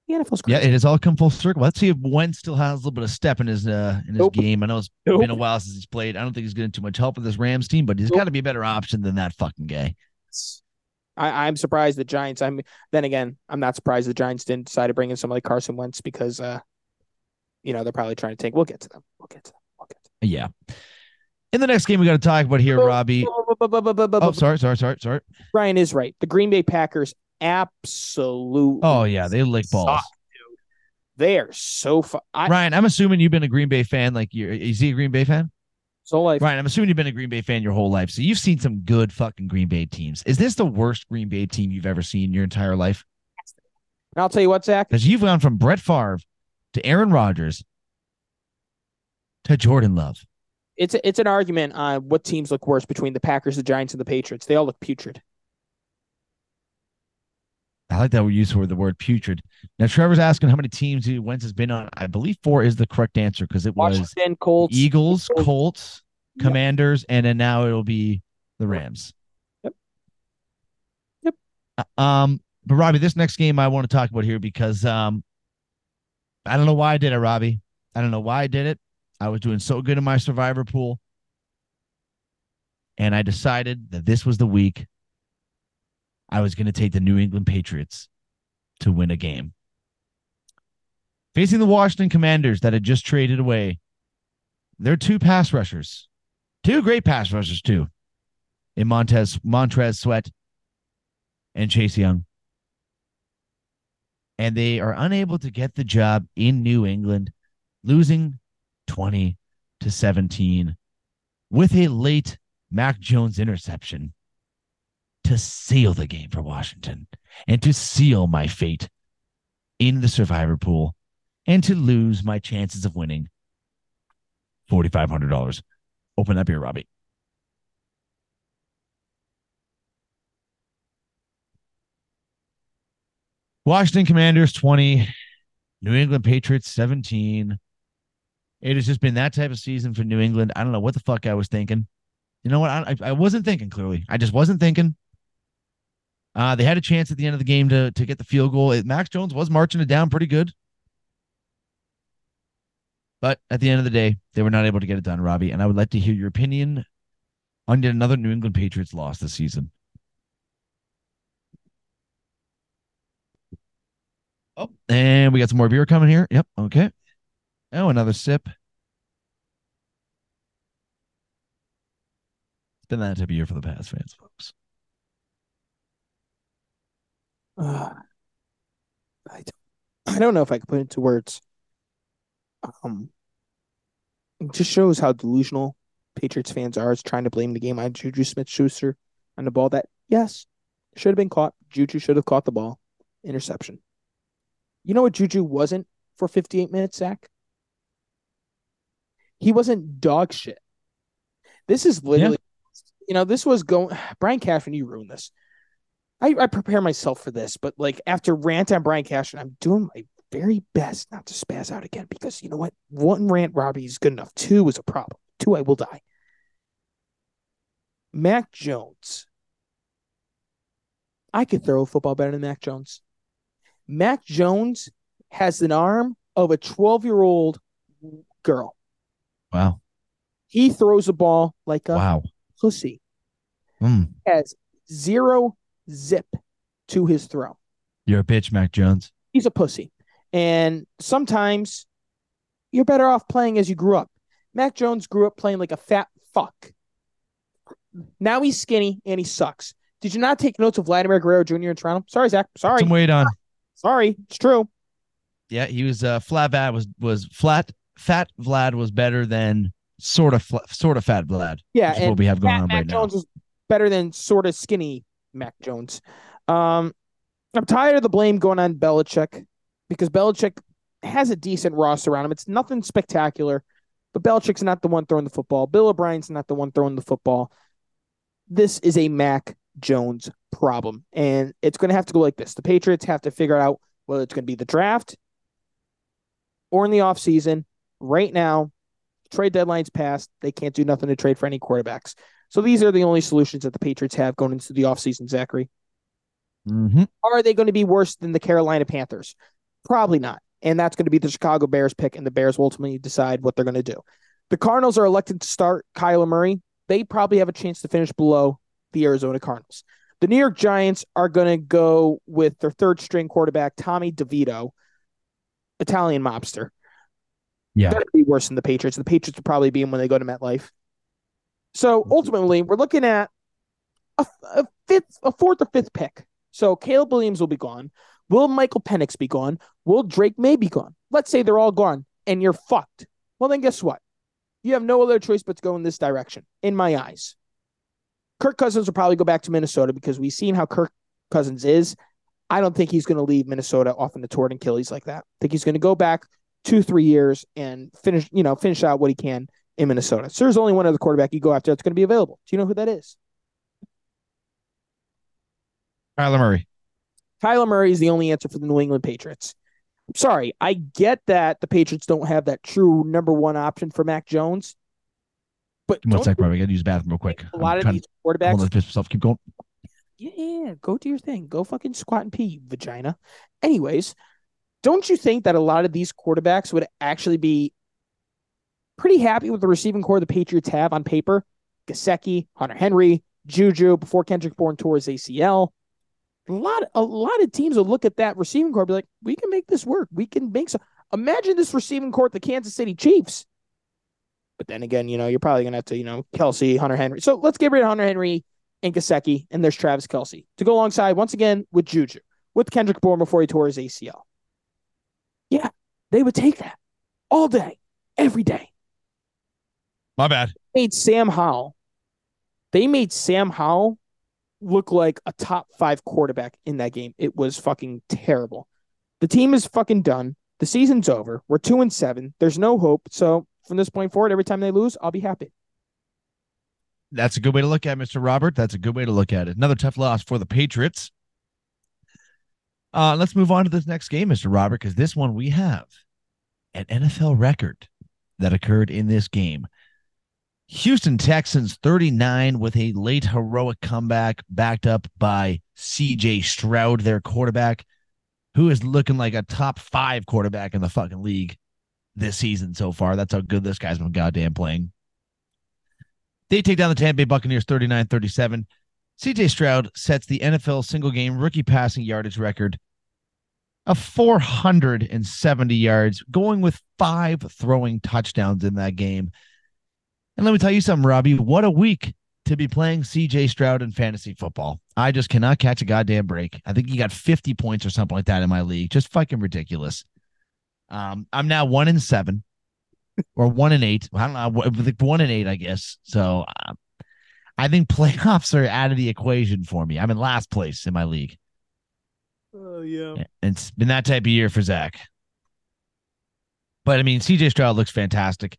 The NFL's Yeah, it has all come full circle. Let's see if Wentz still has a little bit of step in his uh in his Nope. game. I know it's Nope. been a while since he's played. I don't think he's getting too much help with this Rams team, but he's Nope. got to be a better option than that fucking guy. I, I'm surprised the Giants. I'm then again, I'm not surprised the Giants didn't decide to bring in somebody like Carson Wentz because uh, you know, they're probably trying to take. We'll get to them. We'll get to them. We'll get to them. Yeah. In the next game, we got to talk about here. Robbie. Oh, sorry, sorry, sorry, sorry. Ryan is right. The Green Bay Packers absolutely. Oh yeah, they lick balls. suck, dude. They are so fun. I Ryan, I'm assuming you've been a Green Bay fan. Like, you're is he a Green Bay fan? So like Ryan, I'm assuming you've been a Green Bay fan your whole life, so you've seen some good fucking Green Bay teams. Is this the worst Green Bay team you've ever seen in your entire life? and I'll tell you what, Zach. Because you've gone from Brett Favre to Aaron Rodgers to Jordan Love. It's a, it's an argument on what teams look worse between the Packers, the Giants, and the Patriots. They all look putrid. I like that we use for the word putrid. Now Trevor's asking how many teams he Wentz has been on. I believe four is the correct answer because it was Washington, Colts. Eagles, Colts. Colts. Commanders, and then now it'll be the Rams. Yep. Yep. Uh, Um, but Robbie, this next game I want to talk about here because um, I don't know why I did it, Robbie. I don't know why I did it. I was doing so good in my survivor pool, and I decided that this was the week I was going to take the New England Patriots to win a game. Facing the Washington Commanders that had just traded away they're two pass rushers, two great pass rushers too, in Montez Montrez Sweat and Chase Young, and they are unable to get the job in New England, losing twenty to seventeen with a late Mac Jones interception to seal the game for Washington and to seal my fate in the survivor pool and to lose my chances of winning $4,500. Open up here, Robbie. Washington Commanders 20, New England Patriots 17. It has just been that type of season for New England. I don't know what the fuck I was thinking. You know what? I, I wasn't thinking clearly. I just wasn't thinking. Uh, they had a chance at the end of the game to, to get the field goal. It, Max Jones was marching it down pretty good. But at the end of the day, they were not able to get it done, Robbie. And I would like to hear your opinion on yet another New England Patriots loss this season. Oh, and we got some more beer coming here. Yep. Okay. Oh, another sip. It's been that type of year for the past fans, folks. Uh, I don't, I don't know if I could put it into words. Um, it just shows how delusional Patriots fans are. Is trying to blame the game on Juju Smith Schuster on the ball that yes Should have been caught. Juju should have caught the ball. Interception. You know what Juju wasn't for 58 minutes, Zach? He wasn't dog shit. This is literally, yeah. you know, this was going. <sighs> Brian you ruined this. I, I prepare myself for this, but like after rant on Brian Cashman, I'm doing my very best not to spaz out again because you know what? One rant, Robbie, is good enough. Two is a problem. Two, I will die. Mac Jones. I could throw a football better than Mac Jones. Mac Jones has an arm of a 12 year old girl. Wow. He throws a ball like a wow. pussy. Mm. Has zero zip to his throw. You're a bitch, Mac Jones. He's a pussy. And sometimes you're better off playing as you grew up. Mac Jones grew up playing like a fat fuck. Now he's skinny and he sucks. Did you not take notes of Vladimir Guerrero Jr. in Toronto? Sorry, Zach. Sorry. Some weight on. Sorry, it's true. Yeah, he was uh, flat. Vlad was was flat. Fat Vlad was better than sort of sort of fat Vlad. Yeah, and what we have going on Mac right Jones now. is better than sort of skinny Mac Jones. Um, I'm tired of the blame going on Belichick because Belichick has a decent roster around him. It's nothing spectacular, but Belichick's not the one throwing the football. Bill O'Brien's not the one throwing the football. This is a Mac Jones problem, and it's going to have to go like this. The Patriots have to figure out whether it's going to be the draft or in the offseason. Right now, trade deadline's passed. They can't do nothing to trade for any quarterbacks. So these are the only solutions that the Patriots have going into the offseason, Zachary. Mm-hmm. Are they going to be worse than the Carolina Panthers? Probably not. And that's going to be the Chicago Bears pick, and the Bears will ultimately decide what they're going to do. The Cardinals are elected to start Kyler Murray. They probably have a chance to finish below the Arizona Cardinals. The New York Giants are going to go with their third string quarterback, Tommy DeVito, Italian mobster. Yeah. That'd be worse than the Patriots. The Patriots will probably be in when they go to MetLife. So mm-hmm. ultimately, we're looking at a, a fifth, a fourth or fifth pick. So Caleb Williams will be gone. Will Michael Penix be gone? Will Drake Maye be gone? Let's say they're all gone and you're fucked. Well, then guess what? You have no other choice but to go in this direction, in my eyes. Kirk Cousins will probably go back to Minnesota because we've seen how Kirk Cousins is. I don't think he's going to leave Minnesota off in the torn Achilles like that. I think he's going to go back two, three years and finish, you know, finish out what he can in Minnesota. So there's only one other quarterback you go after that's going to be available. Do you know who that is? Kyler Murray. Kyler Murray is the only answer for the New England Patriots. Sorry, I get that the Patriots don't have that true number one option for Mac Jones. But one sec, Robbie. I gotta use the bathroom real quick. A lot I'm of these quarterbacks. Hold on, piss myself. Keep going. Yeah, yeah, go do your thing. Go fucking squat and pee, vagina. Anyways, don't you think that a lot of these quarterbacks would actually be pretty happy with the receiving core the Patriots have on paper? Gesicki, Hunter Henry, Juju before Kendrick Bourne tore his ACL. A lot, a lot of teams will look at that receiving core be like, "We can make this work. We can make some." Imagine this receiving core the Kansas City Chiefs. But then again, you know, you're probably gonna have to, you know, Kelce, Hunter Henry. So let's get rid of Hunter Henry and Gesicki, and there's Travis Kelce to go alongside once again with Juju, with Kendrick Bourne before he tore his ACL. Yeah, they would take that all day, every day. My bad. They made Sam Howell. They made Sam Howell look like a top five quarterback in that game. It was fucking terrible. The team is fucking done. The season's over. We're two and seven. There's no hope. So from this point forward, every time they lose, I'll be happy. That's a good way to look at it, Mr. Robert. That's a good way to look at it. Another tough loss for the Patriots. Uh, let's move on to this next game, Mr. Robert, because this one we have an NFL record that occurred in this game. Houston Texans 39 with a late heroic comeback backed up by CJ Stroud, their quarterback, who is looking like a top five quarterback in the fucking league this season so far. That's how good this guy's been goddamn playing. They take down the Tampa Bay Buccaneers 39 37. CJ Stroud sets the NFL single game rookie passing yardage record of 470 yards, going with five throwing touchdowns in that game. And let me tell you something, Robbie. What a week to be playing CJ Stroud in fantasy football. I just cannot catch a goddamn break. I think he got 50 points or something like that in my league. Just fucking ridiculous. Um, I'm now one in seven or one in eight. I don't know, one in eight, I guess. So uh, I think playoffs are out of the equation for me. I'm in last place in my league. Oh yeah. It's been that type of year for Zach. But I mean, CJ Stroud looks fantastic.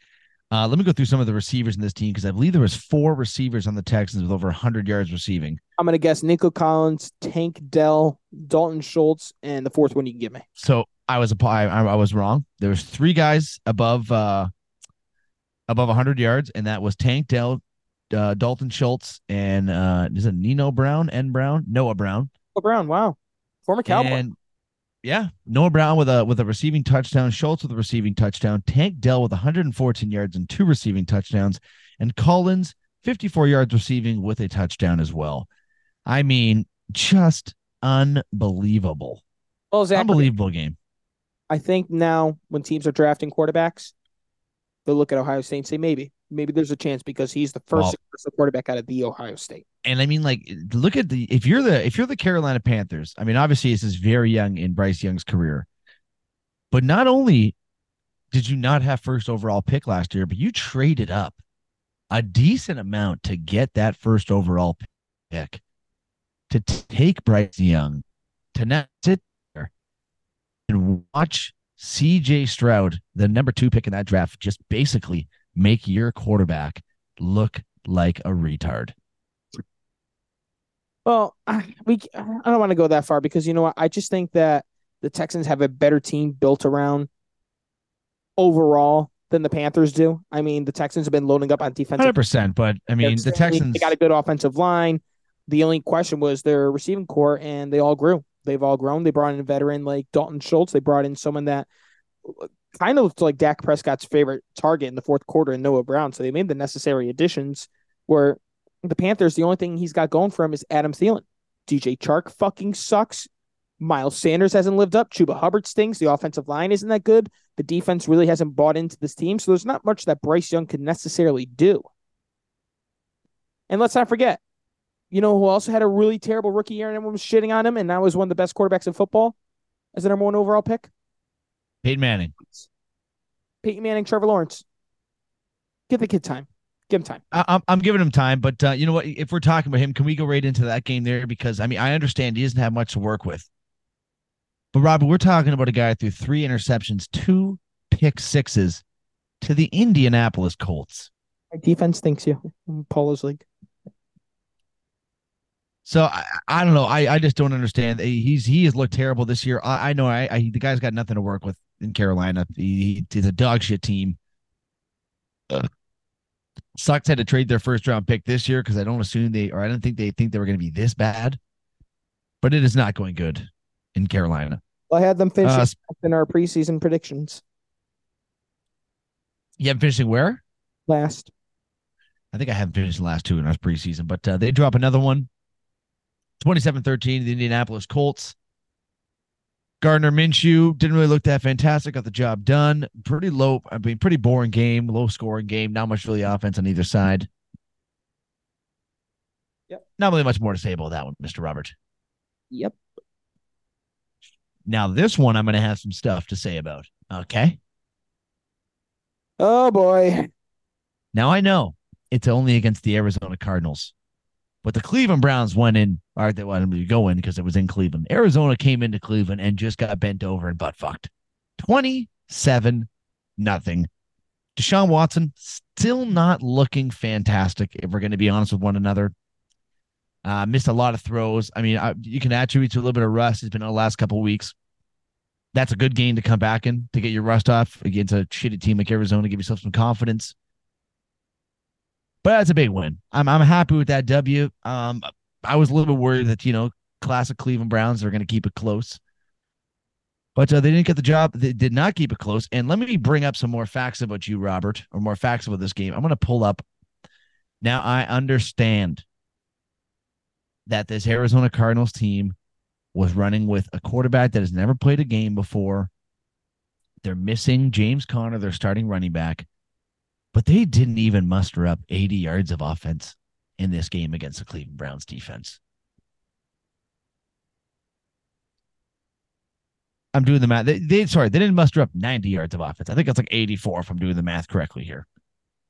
Uh, let me go through some of the receivers in this team because I believe there was four receivers on the Texans with over 100 yards receiving. I'm gonna guess Nico Collins, Tank Dell, Dalton Schultz, and the fourth one you can give me. So I was a I, I was wrong. There was three guys above uh above 100 yards, and that was Tank Dell, uh, Dalton Schultz, and uh is it Nino Brown, N Brown, Noah Brown. Noah Brown, wow, former Cowboy. And yeah, Noah Brown with a with a receiving touchdown, Schultz with a receiving touchdown, Tank Dell with 114 yards and two receiving touchdowns, and Collins 54 yards receiving with a touchdown as well. I mean, just unbelievable. Well, Zach, unbelievable game. I think now when teams are drafting quarterbacks, they'll look at Ohio State and say maybe, maybe there's a chance because he's the first well, quarterback out of the Ohio State. And I mean, like, look at the if you're the if you're the Carolina Panthers. I mean, obviously this is very young in Bryce Young's career, but not only did you not have first overall pick last year, but you traded up a decent amount to get that first overall pick to take Bryce Young to not sit there and watch CJ Stroud, the number two pick in that draft, just basically make your quarterback look like a retard. Well, I, we I don't want to go that far because you know what? I just think that the Texans have a better team built around overall than the Panthers do. I mean, the Texans have been loading up on defense. Hundred percent, but I mean, the Texans they got a good offensive line. The only question was their receiving core, and they all grew. They've all grown. They brought in a veteran like Dalton Schultz. They brought in someone that kind of looked like Dak Prescott's favorite target in the fourth quarter and Noah Brown. So they made the necessary additions where the Panthers, the only thing he's got going for him is Adam Thielen. DJ Chark fucking sucks. Miles Sanders hasn't lived up. Chuba Hubbard stinks. The offensive line isn't that good. The defense really hasn't bought into this team. So there's not much that Bryce Young can necessarily do. And let's not forget, you know who also had a really terrible rookie year and everyone was shitting on him, and now is one of the best quarterbacks in football as the number one overall pick? Peyton Manning. Peyton Manning, Trevor Lawrence. Give the kid time. Give him time. I, am I'm giving him time, but uh, you know what? If we're talking about him, can we go right into that game there? Because I mean, I understand he doesn't have much to work with. But Robert, we're talking about a guy through three interceptions, two pick sixes to the Indianapolis Colts. My defense thinks you Paula's league. So I, I don't know. I, I just don't understand. He's he has looked terrible this year. I, I know I, I the guy's got nothing to work with in Carolina. He, he's a dog shit team. Uh, Sucks had to trade their first round pick this year because I don't assume they or I don't think they think they were going to be this bad. But it is not going good in Carolina. Well, I had them finishing uh, in our preseason predictions. You have finishing where? Last. I think I haven't finished the last two in our preseason, but uh, they drop another one. 27-13, the Indianapolis Colts. Gardner Minshew didn't really look that fantastic. Got the job done. Pretty low. I mean, pretty boring game. Low scoring game. Not much really offense on either side. Yep. Not really much more to say about that one, Mr. Robert. Yep. Now this one, I'm going to have some stuff to say about. Okay. Oh boy. Now I know it's only against the Arizona Cardinals. But the Cleveland Browns went in, or they wanted to go in because it was in Cleveland. Arizona came into Cleveland and just got bent over and butt fucked. 27 nothing. Deshaun Watson still not looking fantastic, if we're going to be honest with one another. Uh, missed a lot of throws. I mean, I, you can attribute to a little bit of rust. He's been in the last couple weeks. That's a good game to come back in to get your rust off against a shitty team like Arizona, give yourself some confidence but that's a big win. I'm I'm happy with that W. Um, I was a little bit worried that you know classic Cleveland Browns are going to keep it close, but uh, they didn't get the job. They did not keep it close. And let me bring up some more facts about you, Robert, or more facts about this game. I'm going to pull up. Now I understand that this Arizona Cardinals team was running with a quarterback that has never played a game before. They're missing James Conner, their starting running back but they didn't even muster up 80 yards of offense in this game against the Cleveland Browns defense. I'm doing the math. They, they sorry, they didn't muster up 90 yards of offense. I think it's like 84 if I'm doing the math correctly here.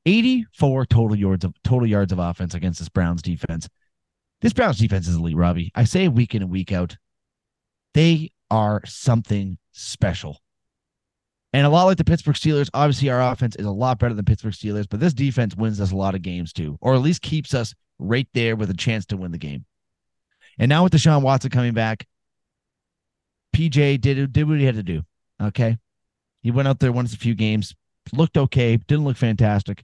84 total yards of total yards of offense against this Browns defense. This Browns defense is elite, Robbie. I say week in and week out, they are something special. And a lot like the Pittsburgh Steelers, obviously our offense is a lot better than Pittsburgh Steelers, but this defense wins us a lot of games too, or at least keeps us right there with a chance to win the game. And now with Deshaun Watson coming back, PJ did did what he had to do. Okay. He went out there, won a few games, looked okay, didn't look fantastic.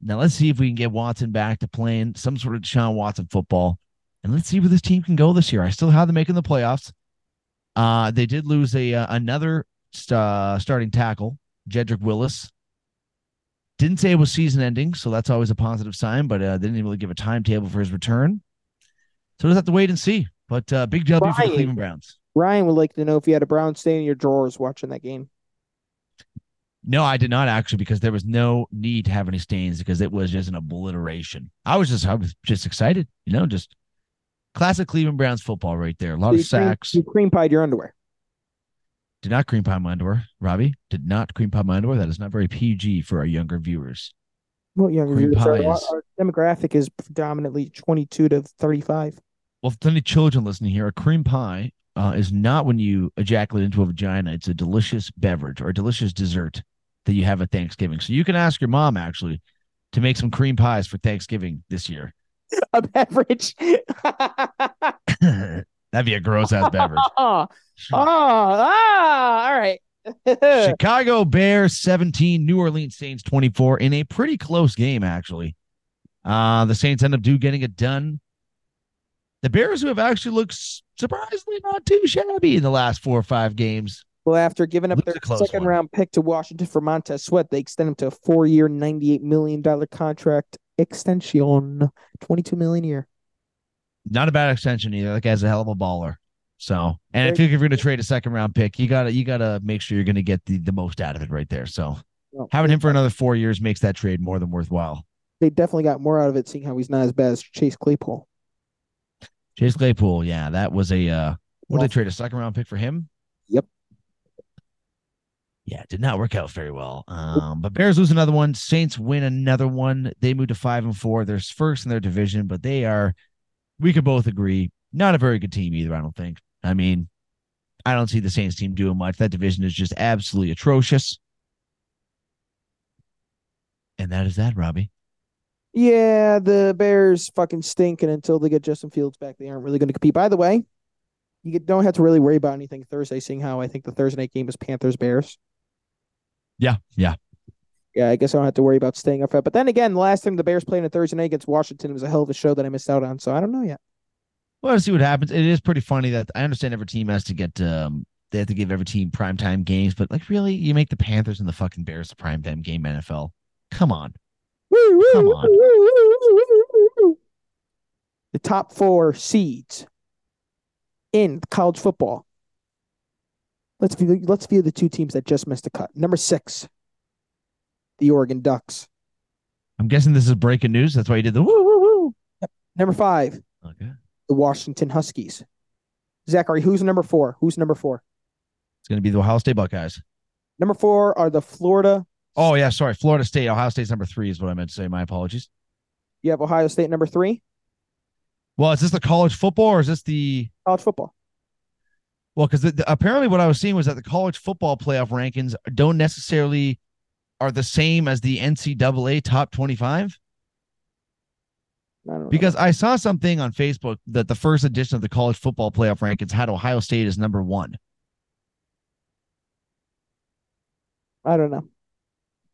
Now let's see if we can get Watson back to playing some sort of Deshaun Watson football. And let's see where this team can go this year. I still have them making the playoffs. Uh, they did lose a uh, another uh, starting tackle, Jedrick Willis. Didn't say it was season ending, so that's always a positive sign, but uh, didn't really give a timetable for his return. So we'll have to wait and see. But uh, big W for the Cleveland Browns. Ryan would like to know if you had a Brown stain in your drawers watching that game. No, I did not actually because there was no need to have any stains because it was just an obliteration. I was just I was just excited, you know, just classic Cleveland Browns football right there. A lot So of cream- sacks. you cream pied your underwear. Did not cream pie my underwear. Robbie did not cream pie my underwear. That is not very PG for our younger viewers. Well, younger Cream viewers, our, is- our demographic is predominantly 22 to 35. Well, if there's any children listening here, a cream pie uh, is not when you ejaculate into a vagina. It's a delicious beverage or a delicious dessert that you have at Thanksgiving. So you can ask your mom actually to make some cream pies for Thanksgiving this year. <laughs> A beverage. <laughs> <laughs> That'd be a gross ass beverage. oh, <laughs> oh, ah, all right. <laughs> Chicago Bears 17, New Orleans Saints 24 in a pretty close game, actually. Uh, the Saints end up do getting it done. The Bears, who have actually looked surprisingly not too shabby in the last four or five games. well, after giving up their second one. round pick to Washington for Montez Sweat, they extend him to a four year, $98 million contract extension, 22 million a year. Not a bad extension either. Like as a hell of a baller. So, and if you're going to trade a second round pick, you gotta you gotta make sure you're going to get the the most out of it right there. So, Well, having him for another four years makes that trade more than worthwhile. They definitely got more out of it, seeing how he's not as bad as Chase Claypool. Chase Claypool, yeah, that was a uh, what did they trade a second round pick for him? Yep. Yeah, it did not work out very well. Um, but Bears lose another one. Saints win another one. They move to five and four. They're first in their division, but they are, we could both agree, not a very good team either. I don't think. I mean, I don't see the Saints team doing much. That division is just absolutely atrocious. And that is that, Robbie. Yeah, the Bears fucking stink, and until they get Justin Fields back, they aren't really going to compete. By the way, you don't have to really worry about anything Thursday, seeing how I think the Thursday night game is Panthers Bears. Yeah, yeah. Yeah, I guess I don't have to worry about staying up. But then again, the last time the Bears played on a Thursday night against Washington, it was a hell of a show that I missed out on. So I don't know yet. Well, let's see what happens. It is pretty funny that I understand every team has to get um they have to give every team primetime games, but like really, you make the Panthers and the fucking Bears the primetime game NFL. Come on. Come on. The top four seeds in college football. Let's view let's view the two teams that just missed the cut. Number six, the Oregon Ducks. I'm guessing this is breaking news. That's why you did the woo woo woo. Number five, Okay. the Washington Huskies. Zachary, who's number four? Who's number four? It's gonna be the Ohio State Buckeyes. Number four are the Florida. Oh yeah, sorry. Florida State. Ohio State's number three is what I meant to say. My apologies. You have Ohio State number three. Well, is this the college football or is this the College football. well? Because apparently what I was seeing was that the college football playoff rankings don't necessarily are the same as the NCAA top 25. I. Because I saw something on Facebook that the first edition of the college football playoff rankings had Ohio State as number one. I don't know.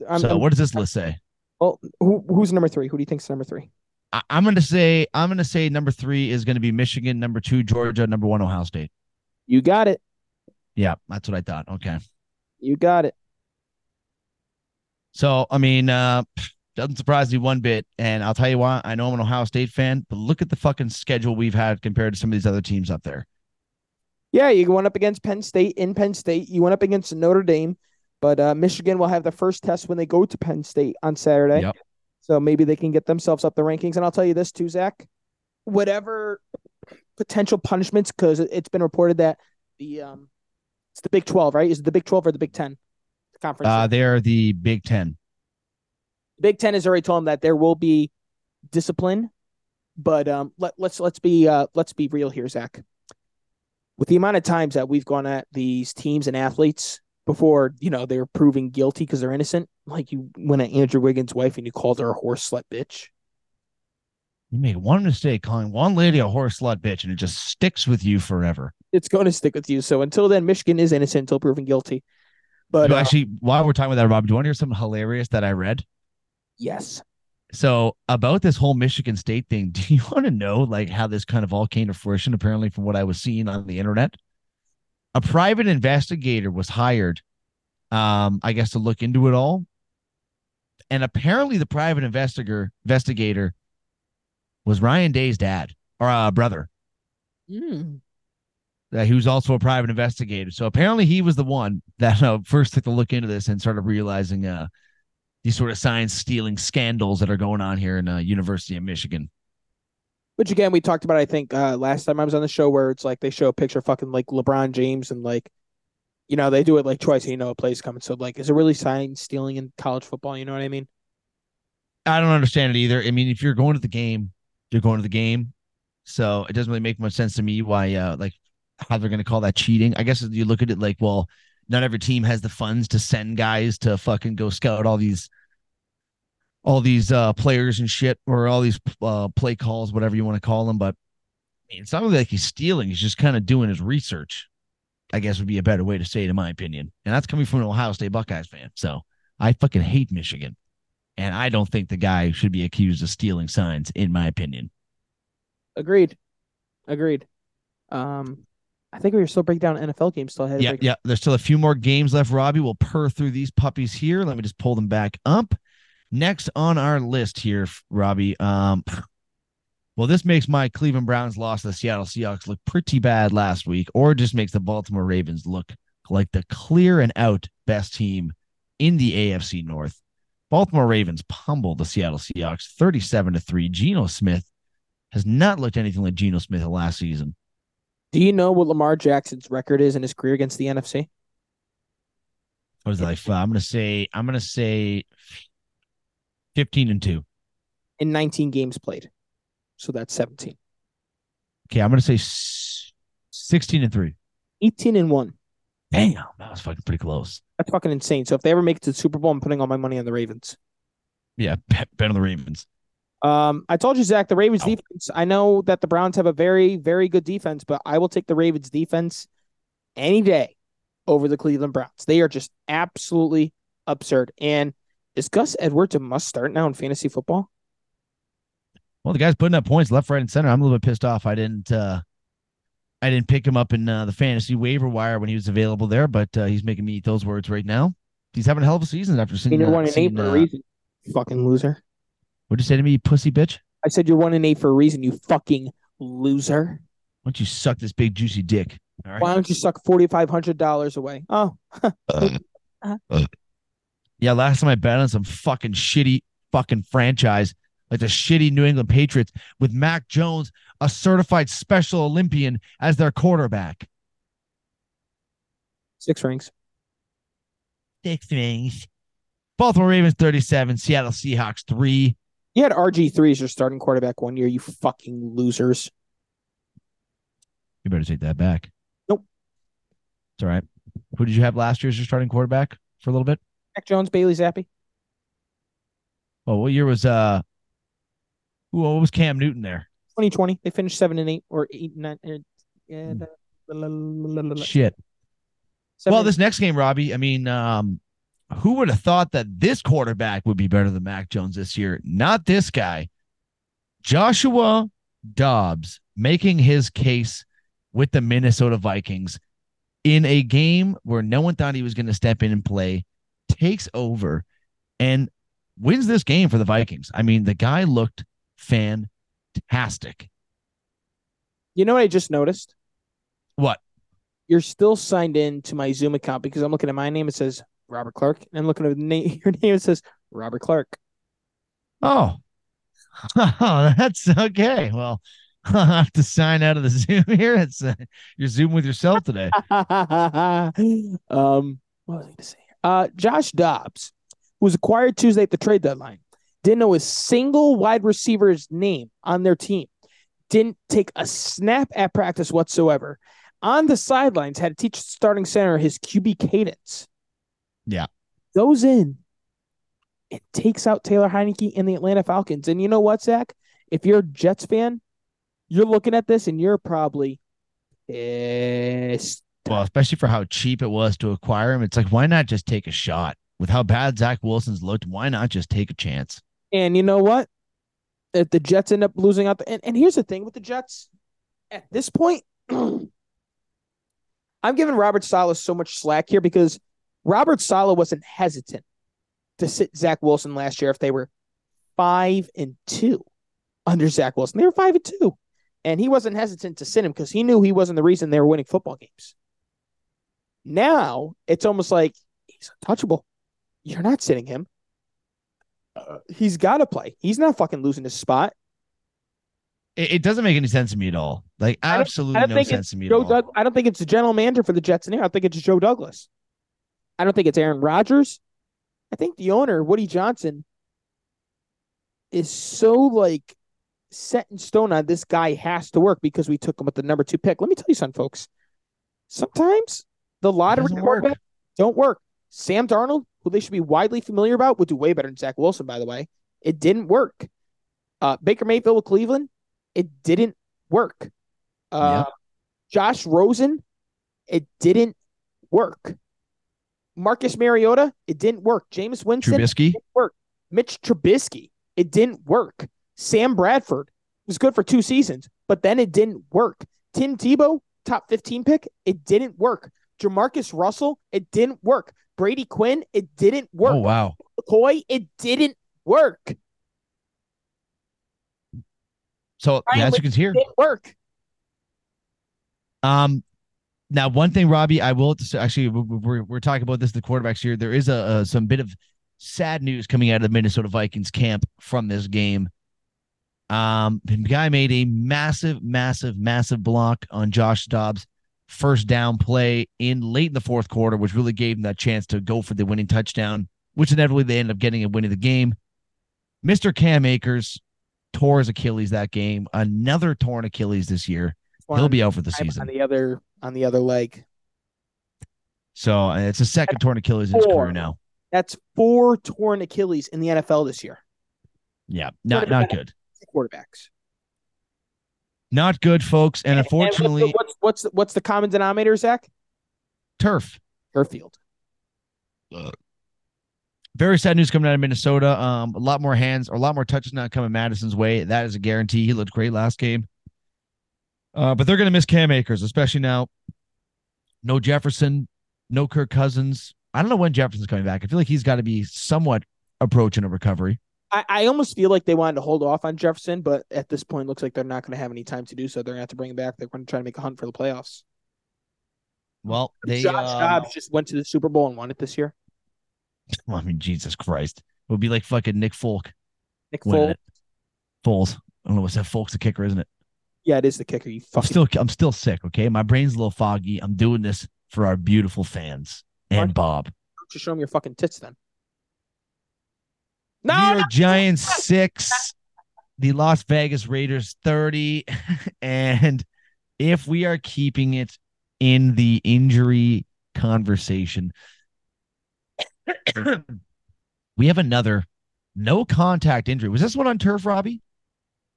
I'm, so I'm- what does this list say? well, who, who's number three? Who do you think's number three? I, I'm gonna say I'm gonna say number three is gonna be Michigan, number two Georgia, number one Ohio State. You got it. Yeah, that's what I thought. Okay. You got it. So I mean, uh doesn't surprise me one bit. And I'll tell you why, I know I'm an Ohio State fan, but look at the fucking schedule we've had compared to some of these other teams up there. Yeah, you went up against Penn State in Penn State. You went up against Notre Dame, but uh, Michigan will have the first test when they go to Penn State on Saturday. Yep. So maybe they can get themselves up the rankings. And I'll tell you this too, Zach. Whatever potential punishments, because it's been reported that the um, it's the Big Twelve, right? Is it the Big Twelve or the Big Ten conference? Uh they're the Big Ten. Big Ten has already told them that there will be discipline, but um, let, let's let's be uh, let's be real here, Zach. With the amount of times that we've gone at these teams and athletes before, you know, they're proving guilty because they're innocent. Like you went at Andrew Wiggins' wife and you called her a horse slut bitch. You make one mistake calling one lady a horse slut bitch, and it just sticks with you forever. It's going to stick with you. So until then, Michigan is innocent until proven guilty. But But uh, actually, while we're talking about that, Rob, do you want to hear something hilarious that I read? yes, So about this whole Michigan State thing, <laughs> do you want to know like how this kind of all came to fruition? Apparently, from what I was seeing on the internet, a private investigator was hired, um, I guess, to look into it all. And apparently, the private investigator investigator was Ryan Day's dad or uh, brother. Mm. Uh, he was also a private investigator. So apparently he was the one that uh, first took a look into this and started realizing uh, these sort of science stealing scandals that are going on here in uh, University of Michigan. Which again, we talked about. I think uh, last time I was on the show, where it's like they show a picture of fucking like LeBron James and like, you know, they do it like twice. And You know, a play's coming. So like, is it really sign stealing in college football? You know what I mean? I don't understand it either. I mean, if you're going to the game, you're going to the game. So it doesn't really make much sense to me why, uh, like, how they're going to call that cheating. I guess you look at it like, well, not every team has the funds to send guys to fucking go scout all these all these uh players and shit or all these uh play calls whatever you want to call them but I mean, it's not really like he's stealing he's just kind of doing his research i guess would be a better way to say it in my opinion and that's coming from an ohio state buckeyes fan so i fucking hate michigan and i don't think the guy should be accused of stealing signs in my opinion Agreed. Agreed. Um, I think we were still breaking down NFL games. Still ahead. yeah yeah there's still a few more games left robbie. We'll purr through these puppies here. Let me just pull them back up. Next on our list here robbie um <sniffs> well this makes my cleveland browns loss to the seattle seahawks look pretty bad last week or just makes the baltimore ravens look like the clear and out best team in the afc north. Baltimore ravens pummeled the seattle seahawks 37 to 3 geno smith has not looked anything like geno smith last season Do you know what Lamar Jackson's record is in his career against the NFC? Is it like? I'm gonna say I'm gonna say fifteen and two. In 19 games played. So that's 17. Okay, I'm gonna say sixteen and three. 18 and 1. Damn, that was fucking pretty close. That's fucking insane. So if they ever make it to the Super Bowl, I'm putting all my money on the Ravens. Yeah, <laughs> bet on the Ravens. Um, I told you, Zach, the Ravens Oh. defense. I know that the Browns have a very, very good defense, but I will take the Ravens defense any day over the Cleveland Browns. They are just absolutely absurd. And is Gus Edwards a must start now in fantasy football? Well, the guy's putting up points left, right, and center. I'm a little bit pissed off. I didn't. uh I didn't pick him up in uh, the fantasy waiver wire when he was available there, but uh, he's making me eat those words right now. He's having a hell of a season after seeing. You're uh, one and eight for a uh, reason. Fucking loser. What'd you say to me, you pussy bitch? I said you're one and eight for a reason, you fucking loser. Why don't you suck this big juicy dick? All right. Why don't you suck forty five hundred dollars away? Oh, <laughs> uh, uh. Yeah, last time I bet on some fucking shitty fucking franchise like the shitty New England Patriots with Mac Jones, a certified special Olympian, as their quarterback. six rings. Six rings. Baltimore Ravens 37, Seattle Seahawks 3. You had RG three as your starting quarterback one year, you fucking losers. You better take that back. Nope. It's all right. Who did you have last year as your starting quarterback for a little bit? Mac Jones, Bailey Zappe. Oh, what year was uh who what was Cam Newton there? 2020. They finished seven and eight or eight and nine. uh, Yeah, Hmm. Shit. seven Well, this next game, Robbie, I mean, um, who would have thought that this quarterback would be better than Mac Jones this year? Not this guy. Joshua Dobbs making his case with the Minnesota Vikings in a game where no one thought he was going to step in and play, takes over and wins this game for the Vikings. I mean, the guy looked fantastic. you know what I just noticed? What? You're still signed in to my Zoom account because I'm looking at my name. It says Robert Clark, and I'm looking at the name, <laughs> your name. It says Robert Clark. Oh, <laughs> that's okay. Well, <laughs> I'll have to sign out of the Zoom here. It's uh, you're Zoom with yourself today. um, what was I going to say? Uh, Josh Dobbs who was acquired Tuesday at the trade deadline. didn't know a single wide receiver's name on their team, didn't take a snap at practice whatsoever. On the sidelines, had to teach starting center his QB cadence. Yeah. Goes in and takes out Taylor Heinicke and the Atlanta Falcons. And you know what, Zach? If you're a Jets fan, you're looking at this and you're probably pissed. Well, especially for how cheap it was to acquire him. It's like, why not just take a shot? With how bad Zach Wilson's looked, why not just take a chance? And you know what? If the Jets end up losing out, the, and, and here's the thing with the Jets at this point, <clears throat> I'm giving Robert Saleh so much slack here because Robert Saleh wasn't hesitant to sit Zach Wilson last year if they were five and two under Zach Wilson. They were five and two. And he wasn't hesitant to sit him because he knew he wasn't the reason they were winning football games. Now it's almost like he's untouchable. You're not sitting him. Uh, he's got to play. He's not fucking losing his spot. It, it, doesn't make any sense to me at all. Like absolutely no sense to me Joe at all. Doug- I don't think it's the general manager for the Jets in here. I think it's Joe Douglas. I don't think it's Aaron Rodgers. I think the owner, Woody Johnson, is so like set in stone on this guy has to work because we took him with the number two pick. Let me tell you something, folks. Sometimes the lottery work. don't work. Sam Darnold, who they should be widely familiar about, would do way better than Zach Wilson, by the way. It didn't work. Uh, Baker Mayfield with Cleveland, it didn't work. Uh, Josh Rosen, it didn't work. Marcus Mariota, it didn't work. Jameis Winston, Trubisky. didn't work. Mitch Trubisky, it didn't work. Sam Bradford was good for two seasons, but then it didn't work. Tim Tebow, top 15 pick, it didn't work. Jamarcus Russell, it didn't work. Brady Quinn, it didn't work. Oh wow. McCoy, it didn't work. So Ryan yeah, as you can hear, It didn't work. Um, now one thing, Robbie, I will actually we- we're we're talking about this the quarterbacks here. There is a, a some bit of sad news coming out of the Minnesota Vikings camp from this game. Um, the guy made a massive, massive, massive block on Josh Dobbs' first down play in late in the fourth quarter, which really gave him that chance to go for the winning touchdown, which inevitably they ended up getting and winning the game. Mr. Cam Akers tore his Achilles that game. Another torn Achilles this year. He'll be out for the season. on the other on the other leg. So it's a second torn Achilles in his career now. That's four torn Achilles in the NFL this year. Yeah, not not good. Quarterbacks. Not good, folks. And unfortunately, what's the, what's what's the, what's the common denominator, Zach? turf. Turfield. Very sad news coming out of Minnesota. Um, a lot more hands or a lot more touches not coming Mattison's way. That is a guarantee. He looked great last game. Uh, but they're going to miss Cam Akers, especially now. No Jefferson, no Kirk Cousins. I don't know when Jefferson's coming back. I feel like he's got to be somewhat approaching a recovery. I, I almost feel like they wanted to hold off on Jefferson, but at this point, it looks like they're not going to have any time to do so. They're going to have to bring him back. They're going to try to make a hunt for the playoffs. Well, they. Josh um, Dobbs just went to the Super Bowl and won it this year. <laughs> I mean, Jesus Christ, it would be like fucking Nick Folk Nick winning Foles. I don't know what's that. Folk's the kicker, isn't it? Yeah, it is the kicker. You I'm still I'm still sick. Okay, my brain's a little foggy. I'm doing this for our beautiful fans and Bob. just show him your fucking tits then. New York no, Giants six, the Las Vegas Raiders thirty, <laughs> and if we are keeping it in the injury conversation, <coughs> we have another no contact injury. Was this one on turf, Robbie?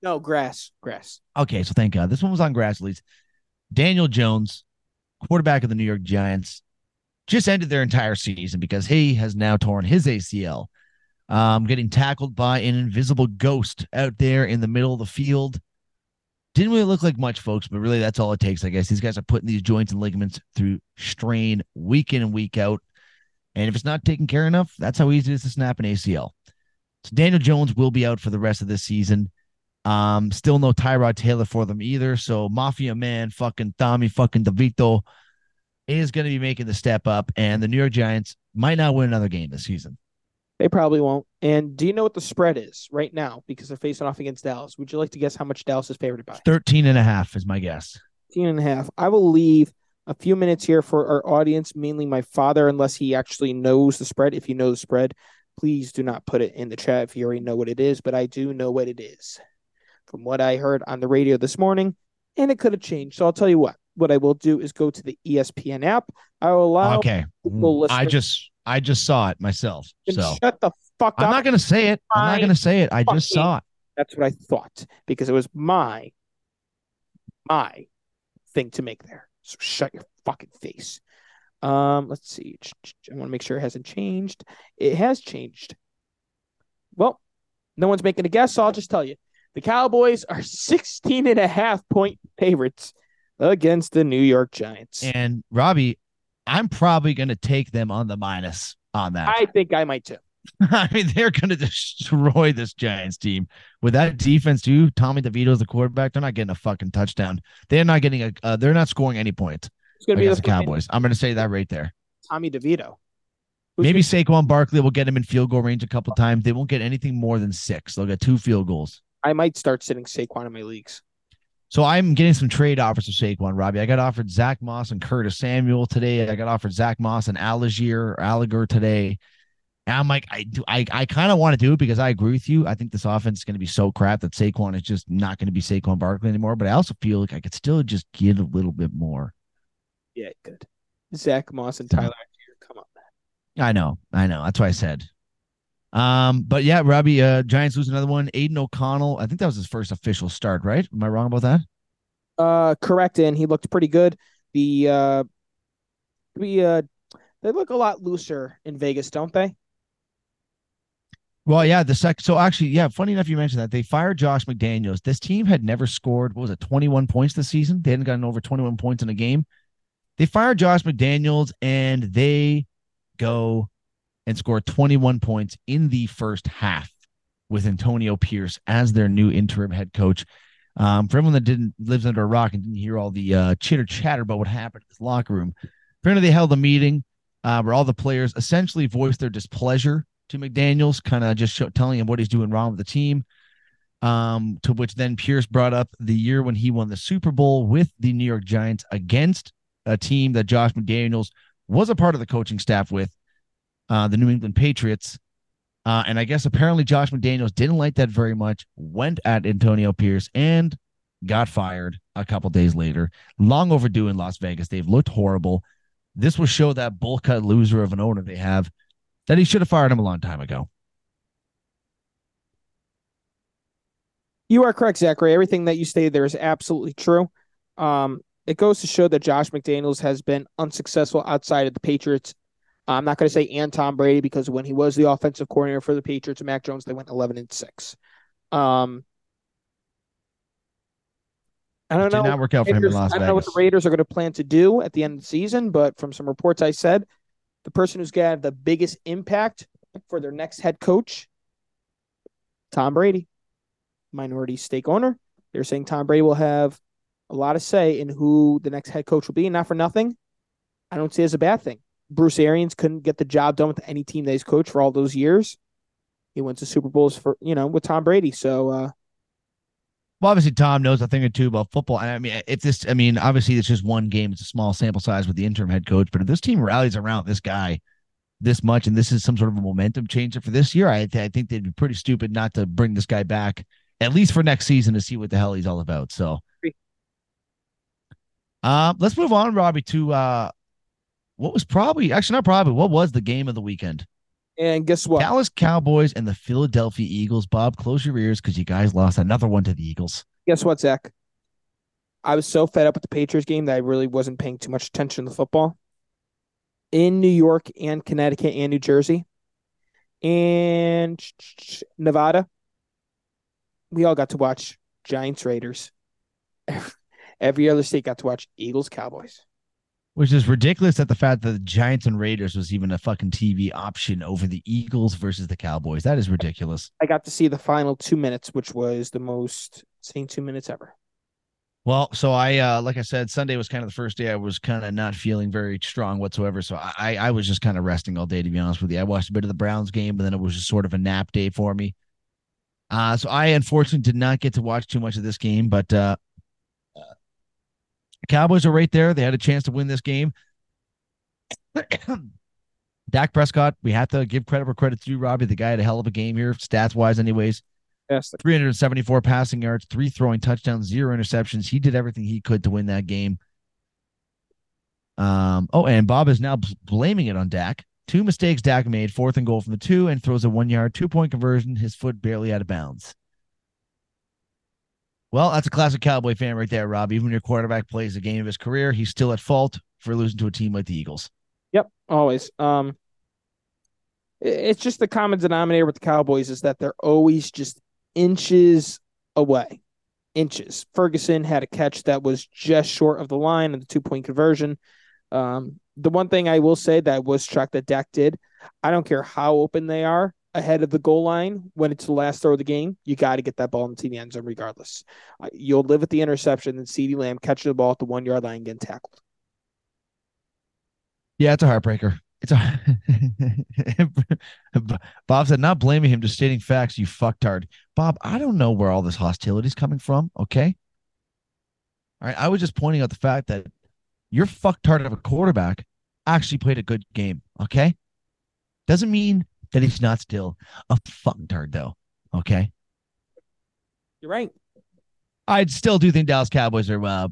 No grass, grass. Okay, so thank God. This one was on grass at least. Daniel Jones, quarterback of the New York Giants, just ended their entire season because he has now torn his ACL. Um, getting tackled by an invisible ghost out there in the middle of the field. Didn't really look like much, folks, but really that's all it takes, I guess. These guys are putting these joints and ligaments through strain week in and week out. And if it's not taken care enough, that's how easy it is to snap an ACL. So Daniel Jones will be out for the rest of this season. Um, still no Tyrod Taylor for them either. So Mafia Man, fucking Tommy, fucking DeVito is going to be making the step up, and the New York Giants might not win another game this season. They probably won't. And do you know what the spread is right now because they're facing off against Dallas? Would you like to guess how much Dallas is favored by? 13 and a half is my guess. 13 and a half. I will leave a few minutes here for our audience, mainly my father, unless he actually knows the spread. If you know the spread, Please do not put it in the chat if you already know what it is, but I do know what it is from what I heard on the radio this morning, and it could have changed. So I'll tell you what. What I will do is go to the ESPN app. I will allow. Okay, I just I just saw it myself. So shut the fuck I'm up. not gonna say it. I'm not gonna say it. I just saw it. That's what I thought because it was my my thing to make there. So shut your fucking face. Um, let's see. I want to make sure it hasn't changed. It has changed. Well, no one's making a guess, so I'll just tell you. The Cowboys are <laughs> 16 and a half point favorites against the New York Giants. And Robbie, I'm probably going to take them on the minus on that. I think I might too. <laughs> I mean, they're going to destroy this Giants team with that defense too. Tommy DeVito's the quarterback. They're not getting a fucking touchdown. They're not getting a. Uh, they're not scoring any points. It's going to be the, Cowboys. I'm going to say that right there. Tommy DeVito. Who's Maybe Saquon Barkley will get him in field goal range a couple times. They won't get anything more than six. They'll get two field goals. I might start sitting Saquon in my leagues. So I'm getting some trade offers of Saquon, Robbie. I got offered Zach Moss and Curtis Samuel today. I got offered Zach Moss and Allgeier or today. And I'm like, I do, I, I kind of want to do it because I agree with you. I think this offense is going to be so crap that Saquon is just not going to be Saquon Barkley anymore. But I also feel like I could still just get a little bit more. Yeah, good. Zach Moss and Tyler come on, man. I know, I know. That's why I said. Um, but yeah, Robbie, uh, Giants lose another one. Aidan O'Connell, I think that was his first official start, right? Am I wrong about that? Uh, correct. And he looked pretty good. The uh, we uh, they look a lot looser in Vegas, don't they? Well, yeah, the second. So actually, yeah, funny enough, you mentioned that they fired Josh McDaniels. This team had never scored. What was it, twenty one points this season? They hadn't gotten over twenty one points in a game. They fired Josh McDaniels, and they go and score twenty one points in the first half with Antonio Pierce as their new interim head coach. Um, for everyone that didn't lives under a rock and didn't hear all the uh, chitter chatter about what happened in this locker room, apparently they held a meeting uh, where all the players essentially voiced their displeasure to McDaniels, kind of just show, telling him what he's doing wrong with the team. Um, to which then Pierce brought up the year when he won the Super Bowl with the New York Giants against a team that Josh McDaniels was a part of the coaching staff with, uh, the New England Patriots. Uh, and I guess apparently Josh McDaniels didn't like that very much, went at Antonio Pierce and got fired a couple days later. Long overdue in Las Vegas. They've looked horrible. This will show that bull cut loser of an owner they have that he should have fired him a long time ago. You are correct, Zachary. Everything that you stated there is absolutely true. Um, it goes to show that Josh McDaniels has been unsuccessful outside of the Patriots. I'm not going to say and Tom Brady because when he was the offensive coordinator for the Patriots and Mac Jones, they went 11 and six. Um, I don't know. Did not work out for him in Las I don't know what the Raiders are going to plan to do at the end of the season, but from some reports I said, the person who's going to have the biggest impact for their next head coach, Tom Brady, minority stake owner. They're saying Tom Brady will have a lot of say in who the next head coach will be. and Not for nothing. I don't see it as a bad thing. Bruce Arians couldn't get the job done with any team that he's coached for all those years. He went to Super Bowls for, you know, with Tom Brady. So, uh, well, obviously, Tom knows a thing or two about football. And I mean, if this, I mean, obviously, it's just one game. It's a small sample size with the interim head coach. But if this team rallies around this guy this much, and this is some sort of a momentum changer for this year, I, I think they'd be pretty stupid not to bring this guy back at least for next season to see what the hell he's all about. So, uh, let's move on, Robbie, to uh, what was probably actually not probably what was the game of the weekend. And guess what? Dallas Cowboys and the Philadelphia Eagles. Bob, close your ears because you guys lost another one to the Eagles. Guess what, Zach? I was so fed up with the Patriots game that I really wasn't paying too much attention to the football. In New York and Connecticut and New Jersey and Nevada, we all got to watch Giants Raiders. <laughs> Every other state got to watch Eagles Cowboys. Which is ridiculous that the fact that the Giants and Raiders was even a fucking TV option over the Eagles versus the Cowboys. That is ridiculous. I got to see the final two minutes, which was the most insane two minutes ever. Well, so I uh like I said, Sunday was kind of the first day I was kind of not feeling very strong whatsoever. So I I was just kind of resting all day to be honest with you. I watched a bit of the Browns game, but then it was just sort of a nap day for me. Uh so I unfortunately did not get to watch too much of this game, but uh Cowboys are right there. They had a chance to win this game. <coughs> Dak Prescott, we have to give credit where credit's due, Robbie. The guy had a hell of a game here, stats wise, anyways. Yes. 374 passing yards, three throwing touchdowns, zero interceptions. He did everything he could to win that game. Um, oh, and Bob is now blaming it on Dak. Two mistakes Dak made, fourth and goal from the two, and throws a one yard, two point conversion, his foot barely out of bounds. Well, that's a classic Cowboy fan right there, Rob. Even when your quarterback plays the game of his career, he's still at fault for losing to a team like the Eagles. Yep, always. Um, it's just the common denominator with the Cowboys is that they're always just inches away. Inches. Ferguson had a catch that was just short of the line and the two point conversion. Um, the one thing I will say that was struck that Dak did, I don't care how open they are ahead of the goal line when it's the last throw of the game, you got to get that ball into the end zone regardless. Uh, you'll live with the interception and CeeDee Lamb catching the ball at the one yard line getting tackled. Yeah, it's a heartbreaker. It's a <laughs> Bob said, not blaming him, just stating facts, you fucktard. Bob, I don't know where all this hostility is coming from. Okay. All right. I was just pointing out the fact that your fucktard of a quarterback actually played a good game. Okay. Doesn't mean that he's not still a fucktard, though. Okay. You're right. I still do think Dallas Cowboys are uh,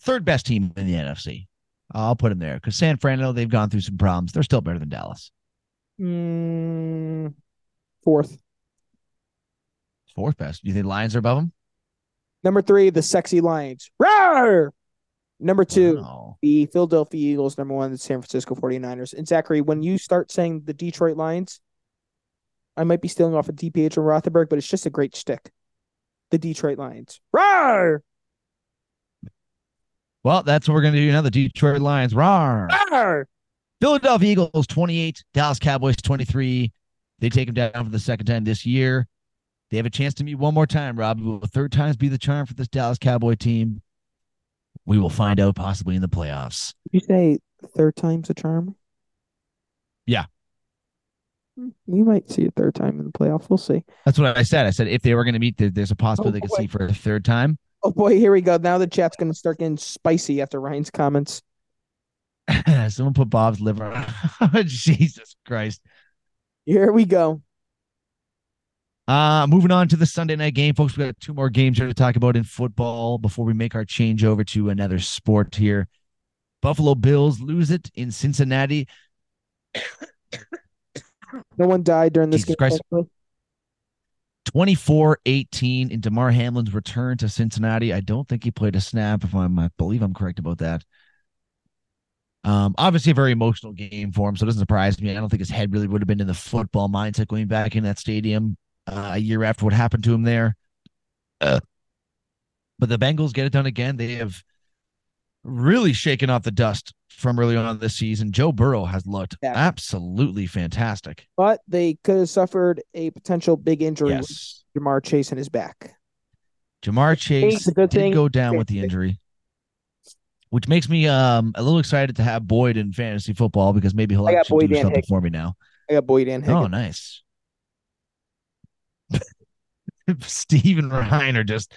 third best team in the NFC. I'll put them there because San Fran, they've gone through some problems. They're still better than Dallas. Mm, fourth. Fourth best. Do you think Lions are above them? Number three, the sexy Lions. Roar! Number two, wow. the Philadelphia Eagles. Number one, the San Francisco 49ers. And Zachary, when you start saying the Detroit Lions, I might be stealing off of DPH or Rothenberg, but it's just a great stick. The Detroit Lions. Roar! Well, that's what we're going to do now. The Detroit Lions. Rawr. Philadelphia Eagles 28, Dallas Cowboys 23. They take them down for the second time this year. They have a chance to meet one more time, Rob. Will third times be the charm for this Dallas Cowboy team? We will find out possibly in the playoffs. You say third time's a charm? Yeah. We might see a third time in the playoffs. We'll see. That's what I said. I said if they were going to meet, there's a possibility oh, they could see for a third time. Oh boy, here we go. Now the chat's going to start getting spicy after Ryan's comments. <laughs> Someone put Bob's liver. On. <laughs> Jesus Christ. Here we go. Uh, moving on to the Sunday night game, folks. We got two more games here to talk about in football before we make our change over to another sport here. Buffalo Bills lose it in Cincinnati. no one died during this Jesus game. Christ. 24 18 in Damar Hamlin's return to Cincinnati. I don't think he played a snap, if I'm, I believe I'm correct about that. Um, obviously a very emotional game for him, so it doesn't surprise me. I don't think his head really would have been in the football mindset going back in that stadium uh, a year after what happened to him there. Uh, but the Bengals get it done again. They have really shaken off the dust from early on this season. Joe Burrow has looked yeah. absolutely fantastic. But they could have suffered a potential big injury yes. Ja'Marr Chase in his back. Ja'Marr Chase did thing. go down with the injury. Which makes me um a little excited to have Boyd in fantasy football because maybe he'll actually do something for me now. I got Boyd and Higgins. Oh, nice. <laughs> Steve and Ryan are just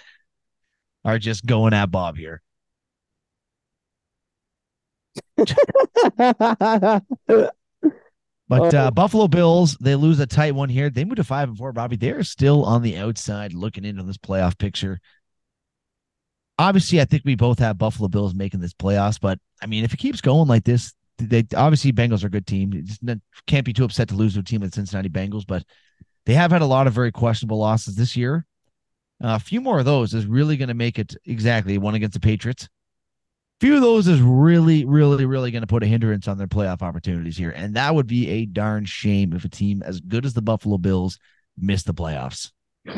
are just going at Bob here. <laughs> but uh, Buffalo Bills, they lose a tight one here. They move to five and four. Bobby, they're still on the outside looking into this playoff picture. Obviously, I think we both have Buffalo Bills making this playoffs, but I mean, if it keeps going like this, they obviously Bengals are a good team. Just can't be too upset to lose to a team like Cincinnati Bengals, but they have had a lot of very questionable losses this year. Uh, a few more of those is really going to make it exactly one against the Patriots few of those is really, really, really going to put a hindrance on their playoff opportunities here. And that would be a darn shame if a team as good as the Buffalo Bills missed the playoffs. <laughs>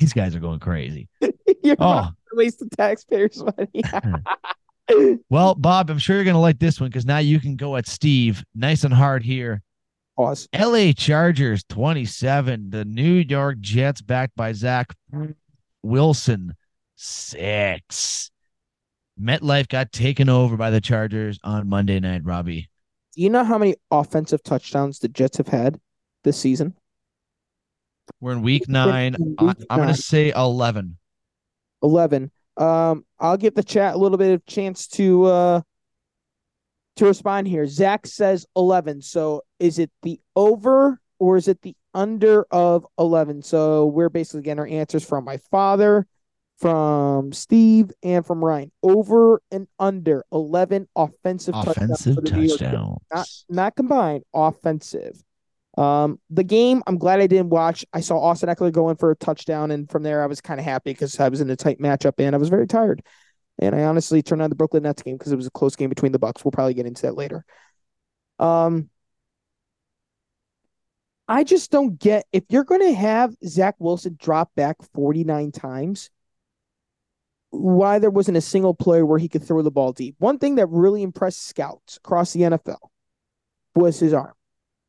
These guys are going crazy. <laughs> You're oh. waste the taxpayers' money. <laughs> well, Bob, I'm sure you're going to like this one because now you can go at Steve nice and hard here. Pause. LA Chargers 27. The New York Jets backed by Zach Wilson six. MetLife got taken over by the Chargers on Monday night, Robbie. Do you know how many offensive touchdowns the Jets have had this season? We're in week nine. Week I'm going to say 11. 11. Um, I'll give the chat a little bit of chance to uh, to respond here. Zach says 11. So is it the over or is it the under of 11? So we're basically getting our answers from my father, from Steve, and from Ryan. Over and under 11 offensive, Offensive touchdowns. for the New York Jets. touchdowns. Not, not combined, offensive. Um, the game, I'm glad I didn't watch. I saw Austin Ekeler go in for a touchdown, and from there, I was kind of happy because I was in a tight matchup and I was very tired. And I honestly turned on the Brooklyn Nets game because it was a close game between the Bucks. We'll probably get into that later. Um, I just don't get if you're going to have Zach Wilson drop back 49 times, why there wasn't a single play where he could throw the ball deep. One thing that really impressed scouts across the NFL was his arm.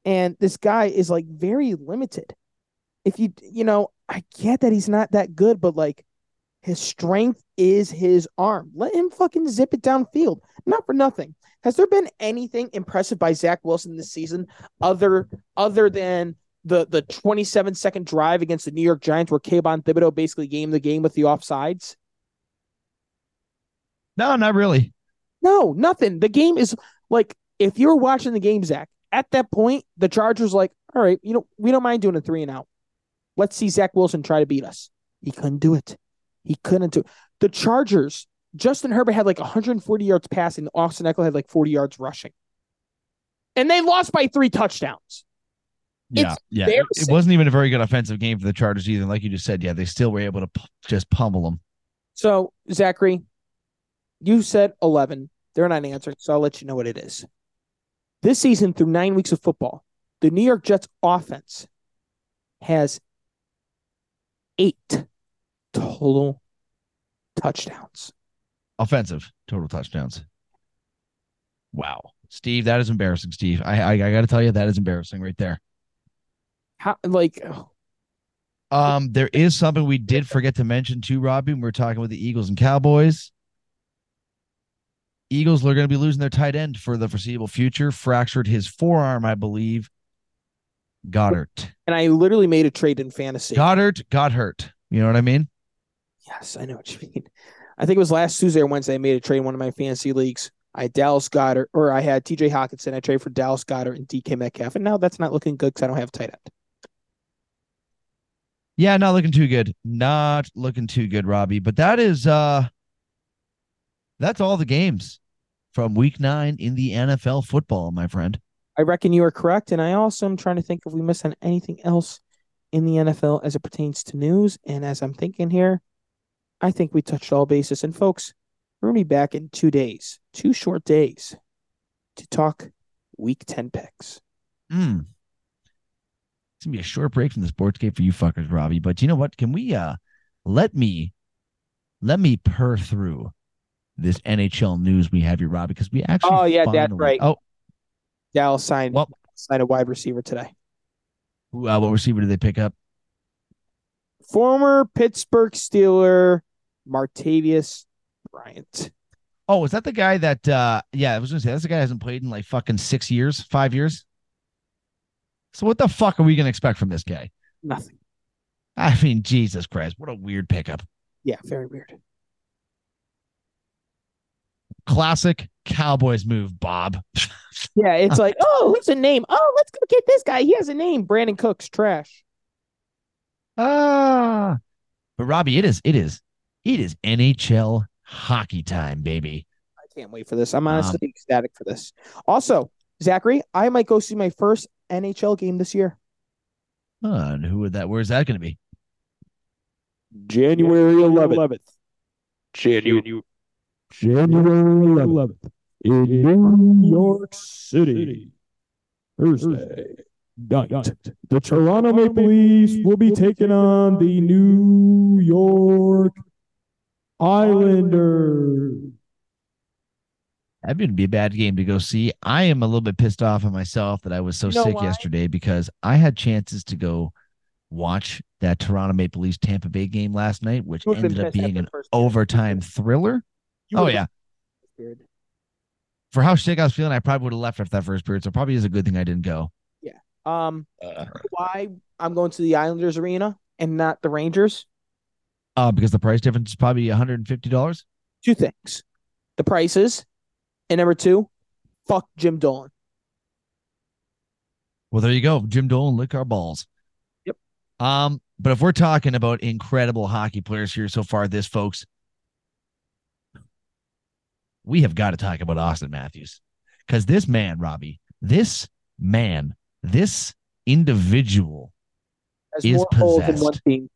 And this guy is like very limited. If you, you know, I get that he's not that good, but like his strength is his arm. Let him fucking zip it downfield. Not for nothing. Has there been anything impressive by Zach Wilson this season other other than the the 27 second drive against the New York Giants where Kayvon Thibodeaux basically gamed the game with the offsides? No, not really. No, nothing. The game is like if you were watching the game, Zach, at that point, the Chargers like, all right, you know, we don't mind doing a three and out. Let's see Zach Wilson try to beat us. He couldn't do it. He couldn't do it. The Chargers, Justin Herbert had like 140 yards passing. Austin Ekeler had like 40 yards rushing. And they lost by three touchdowns. Yeah, It's yeah. It, it wasn't even a very good offensive game for the Chargers either. Like you just said, yeah, they still were able to p- just pummel them. So, Zachary, you said 11. They're not answering, so I'll let you know what it is. This season, through nine weeks of football, the New York Jets offense has eight total touchdowns. Offensive total touchdowns. Wow, Steve, that is embarrassing. Steve, I I, I got to tell you, that is embarrassing right there. How, like, Um, there is something we did forget to mention too, Robbie. When we were talking with the Eagles and Cowboys. Eagles are going to be losing their tight end for the foreseeable future. Fractured his forearm, I believe. Goedert. and I literally made a trade in fantasy. Goedert got hurt. You know what I mean? Yes, I know what you <laughs> mean. I think it was last Tuesday or Wednesday. I made a trade in one of my fantasy leagues. I had Dallas Goedert, or I had TJ Hockenson. I traded for Dallas Goedert and DK Metcalf, and now that's not looking good because I don't have a tight end. Yeah, not looking too good. Not looking too good, Robbie. But that is uh that's all the games from week nine in the NFL football, my friend. I reckon you are correct, and I also am trying to think if we missed on anything else in the NFL as it pertains to news. And as I'm thinking here, I think we touched all bases. And folks, we're gonna be back in two days, two short days, to talk Week Ten picks. Mm. It's gonna be a short break from the sports game for you fuckers, Robbie. But you know what? Can we uh let me let me purr through this NHL news we have here, Robbie, because we actually Oh, yeah, that's right. Oh, Dallas signed Well- signed a wide receiver today. uh, what receiver did they pick up? Former Pittsburgh Steeler Martavis Bryant. Oh, is that the guy that uh yeah, I was gonna say that's the guy that hasn't played in like fucking six years, five years. So what the fuck are we gonna expect from this guy? Nothing. I mean, Jesus Christ, what a weird pickup. Yeah, very weird. Classic Cowboys move, Bob. Yeah, it's <laughs> like, oh, who's a name? Oh, let's go get this guy. He has a name. Brandin Cooks, trash. ah. But Robbie, it is, it is, it is NHL hockey time, baby. I can't wait for this. I'm honestly ecstatic for this. Also, Zachary, I might go see my first NHL game this year. Uh, and who would that? Where's that going to be? January 11th. January January 11th in New York City. Thursday night. The Toronto Maple Leafs will be taking on the New York Islanders. That'd be- be a bad game to go see. I am a little bit pissed off at myself that I was so You know sick why? yesterday because I had chances to go watch that Toronto Maple Leafs Tampa Bay game last night, which You would've been ended up being an overtime thriller. You Oh yeah, weird. for how sick I was feeling, I probably would have left after that first period. So probably is a good thing I didn't go. Yeah. Um, Uh, why I'm going to the Islanders arena and not the Rangers? Uh, because the price difference is probably one hundred and fifty dollars. Two things: the prices, and number two, fuck Jim Dolan. Well, there you go. Jim Dolan lick our balls. Yep. Um, but if we're talking about incredible hockey players here so far, this folks, we have got to talk about Auston Matthews. Because this man, Robbie, this man, this individual, Has Is more holes in one possessed.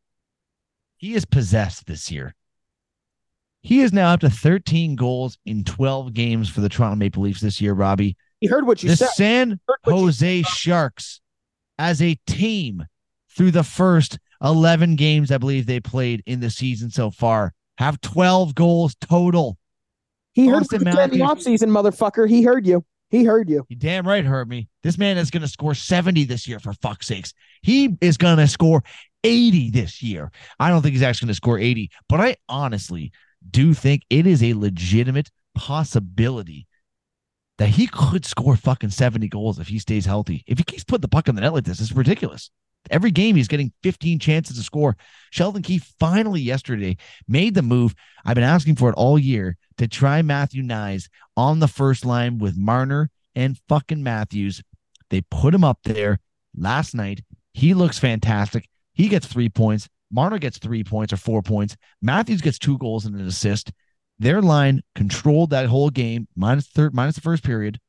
He is possessed this year. He is now up to 13 goals in 12 games for the Toronto Maple Leafs this year, Robbie. He heard what you said. the said. San Heard Jose Sharks as a team through the first 11 games I believe they played in the season so far have 12 goals total. He heard Auston what you said in the offseason, motherfucker. He heard you. He heard you. You damn right heard me. This man is going to score 70 this year for fuck's sakes. He is going to score 80 this year. I don't think he's actually going to score 80, but I honestly do think it is a legitimate possibility that he could score fucking 70 goals if he stays healthy. If he keeps putting the puck in the net like this, it's ridiculous. Every game he's getting 15 chances to score. Sheldon Keefe finally yesterday made the move. I've been asking for it all year to try Matthew Knies on the first line with Marner and fucking Matthews. They put him up there last night. He looks fantastic. He gets three points. Marner gets three points or four points. Matthews gets two goals and an assist. Their line controlled that whole game, minus third, minus the first period,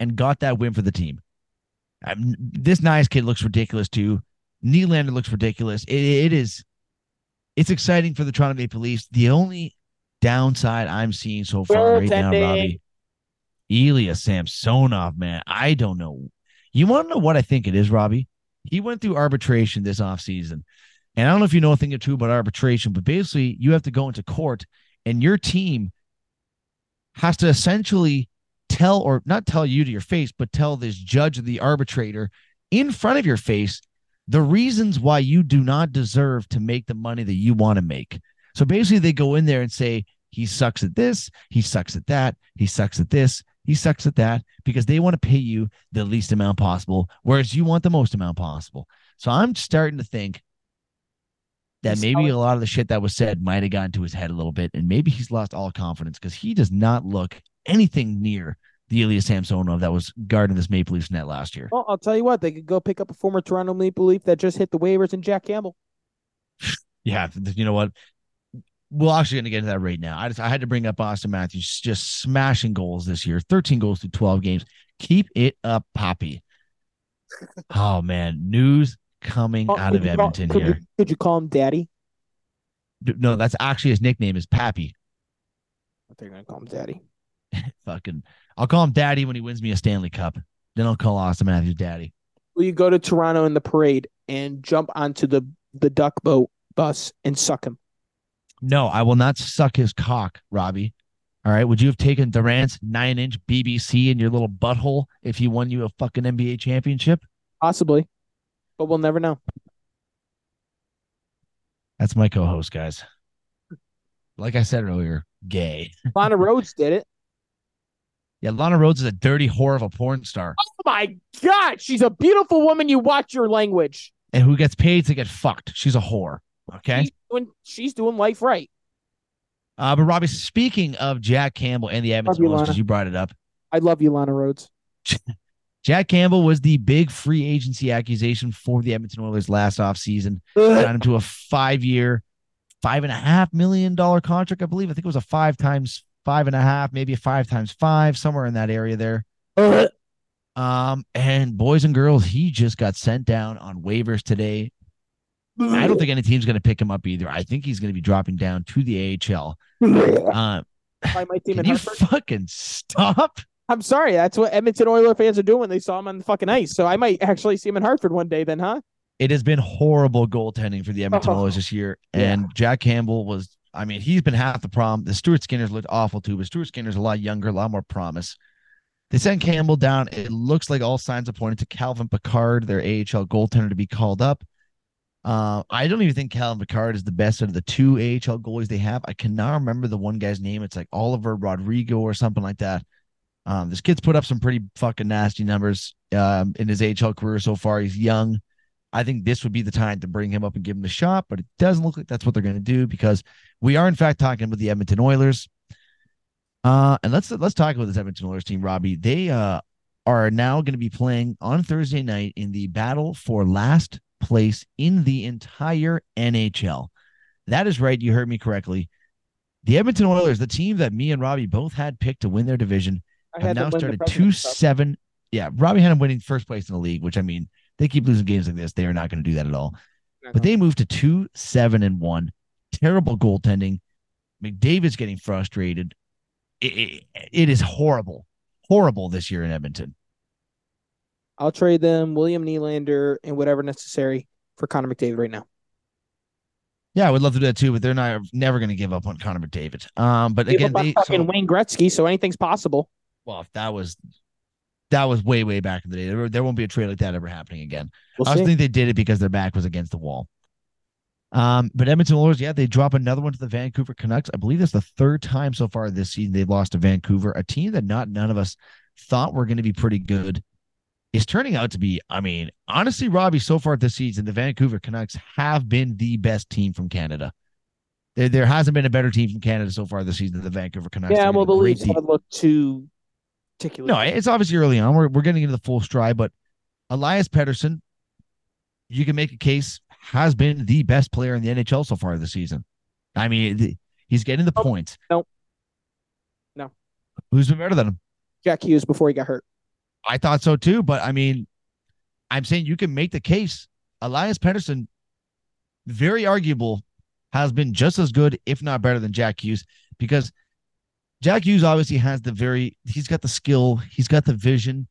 and got that win for the team. Um, this nice kid looks ridiculous too. Nylander looks ridiculous. It, it is, it's exciting for the Toronto Maple Leafs. The only downside I'm seeing so far right now, Robbie, Ilya Samsonov, man, I don't know. You want to know what I think it is, Robbie? He went through arbitration this offseason. And I don't know if you know a thing or two about arbitration, but basically you have to go into court and your team has to essentially tell or not tell you to your face, but tell this judge or the arbitrator in front of your face the reasons why you do not deserve to make the money that you want to make. So basically, they go in there and say, he sucks at this, he sucks at that, he sucks at this, he sucks at that, because they want to pay you the least amount possible, whereas you want the most amount possible. So I'm starting to think that maybe a lot of the shit that was said might have gotten to his head a little bit, and maybe he's lost all confidence because he does not look anything near the Ilya Samsonov that was guarding this Maple Leafs net last year. Well, I'll tell you what, they could go pick up a former Toronto Maple Leaf that just hit the waivers and Jack Campbell. <sighs> Yeah, you know what? We're actually going to get into that right now. I just I had to bring up Auston Matthews just smashing goals this year, 13 goals through 12 games. Keep it up, Poppy. Oh man, news coming Oh, out of call- Edmonton could here. You, could you call him Daddy? No, that's actually his nickname is Pappy. I think I'm gonna call him Daddy. <laughs> Fucking, I'll call him Daddy when he wins me a Stanley Cup. Then I'll call Auston Matthews Daddy. Will you go to Toronto in the parade and jump onto the the duck boat bus and suck him? No, I will not suck his cock, Robbie. All right. Would you have taken Durant's nine inch BBC in your little butthole if he won you a fucking NBA championship? Possibly, but we'll never know. That's my co host, guys. Like I said earlier, gay. Lana <laughs> Rhodes did it. Yeah, Lana Rhoades is a dirty whore of a porn star Oh my God, she's a beautiful woman. You watch your language. and who gets paid to get fucked. She's a whore. Okay. She's doing, she's doing life right. Uh, but Robbie, speaking of Jack Campbell and the Edmonton Oilers, because you brought it up, I love you, Lana Rhoades. <laughs> Jack Campbell was the big free agency accusation for the Edmonton Oilers last offseason. <laughs> Got him to a five year, five and a half million dollar contract, I believe. I think it was a five times five and a half, maybe a five times five, somewhere in that area there. Um, and boys and girls, he just got sent down on waivers today. I don't think any team's going to pick him up either. I think he's going to be dropping down to the AHL. Uh, By my team can you Hartford. fucking stop? I'm sorry. That's what Edmonton Oiler fans are doing when they saw him on the fucking ice. So I might actually see him in Hartford one day then, huh? It has been horrible goaltending for the Edmonton Oh, <laughs> Oilers this year. yeah. And Jack Campbell was, I mean, he's been half the problem. The Stuart Skinners looked awful too, but Stuart Skinner's a lot younger, a lot more promise. They sent Campbell down. It looks like all signs are pointing to Calvin Pickard, their AHL goaltender, to be called up. Uh, I don't even think Calvin Pickard is the best out of the two AHL goalies they have. I cannot remember the one guy's name. It's like Oliver Rodrigo or something like that. Um, this kid's put up some pretty fucking nasty numbers um, in his AHL career so far. He's young. I think this would be the time to bring him up and give him a shot, but it doesn't look like that's what they're going to do because we are, in fact, talking about the Edmonton Oilers. Uh, and let's let's talk about this Edmonton Oilers team, Robbie. They uh are now going to be playing on Thursday night in the battle for last place in the entire NHL. That is right. You heard me correctly. The Edmonton Oilers, the team that me and Robbie both had picked to win their division, I have now started two seven. Yeah, Robbie had them winning first place in the league, which I mean, they keep losing games like this. They are not going to do that at all. But they moved to two, seven, and one. Terrible goaltending. McDavid's getting frustrated. It, it, it is horrible, horrible this year in Edmonton. I'll trade them William Nylander and whatever necessary for Connor McDavid right now. Yeah, I would love to do that too, but they're not never going to give up on Connor McDavid. Um, but Gave again, they fucking so, Wayne Gretzky, so anything's possible. well, if that was that was way way back in the day. There, there won't be a trade like that ever happening again. We'll I think they did it because their back was against the wall. Um, but Edmonton Oilers, yeah, they drop another one to the Vancouver Canucks. I believe that's the third time so far this season they've lost to Vancouver, a team that not none of us thought were going to be pretty good. Is turning out to be, I mean, honestly, Robbie, so far this season, the Vancouver Canucks have been the best team from Canada. There, there hasn't been a better team from Canada so far this season than the Vancouver Canucks. yeah, well, the Leafs have looked too particular. No, it's obviously early on. We're we're getting into the full stride, but Elias Pettersson, you can make a case, has been the best player in the NHL so far this season. I mean, the, he's getting the Oh, points. no. No. Who's been better than him? Jack Hughes before he got hurt. I thought so too, but I mean, I'm saying you can make the case. Elias Pettersson, very arguable, has been just as good, if not better, than Jack Hughes because Jack Hughes obviously has the very, he's got the skill, he's got the vision.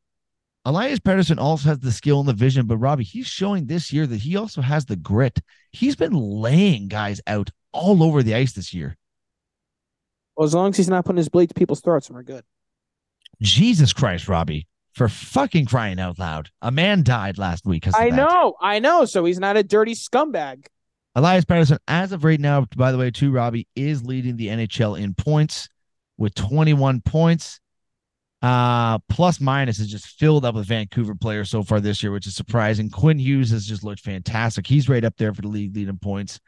Elias Pettersson also has the skill and the vision, but Robbie, he's showing this year that he also has the grit. He's been laying guys out all over the ice this year. Well, as long as he's not putting his blade to people's throats, we're good. Jesus Christ, Robbie, for fucking crying out loud. A man died last week. I that. know, I know. So he's not a dirty scumbag. Elias Pettersson, as of right now, by the way, too, Robbie is leading the NHL in points with 21 points. Uh, plus minus is just filled up with Vancouver players so far this year, which is surprising. Quinn Hughes has just looked fantastic. He's right up there for the league leading points.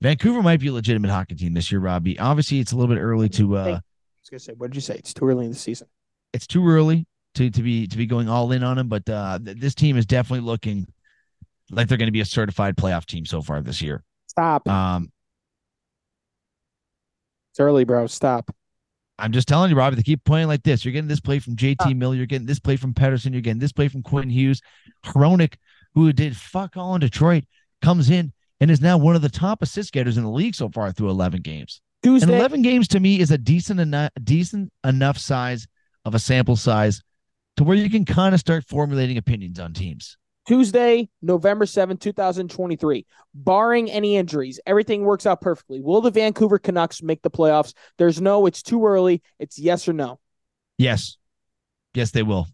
Vancouver might be a legitimate hockey team this year, Robbie. Obviously, it's a little bit early to uh I was gonna say, what did you say? It's too early in the season. it's too early to to be to be going all in on him, but uh th- this team is definitely looking like they're going to be a certified playoff team so far this year. Stop. Um, it's early, bro. Stop. I'm just telling you, Robbie, they keep playing like this. You're getting this play from JT. Miller. You're getting this play from Pedersen. You're getting this play from Quinn Hughes. Hronek, who did fuck all in Detroit, comes in and is now one of the top assist getters in the league so far through 11 games. And 11 games to me is a decent enough, decent enough size of a sample size to where you can kind of start formulating opinions on teams. Tuesday, November seventh, two 2023. Barring any injuries, everything works out perfectly. Will the Vancouver Canucks make the playoffs? There's no, it's too early. It's yes or no. Yes. Yes, they will.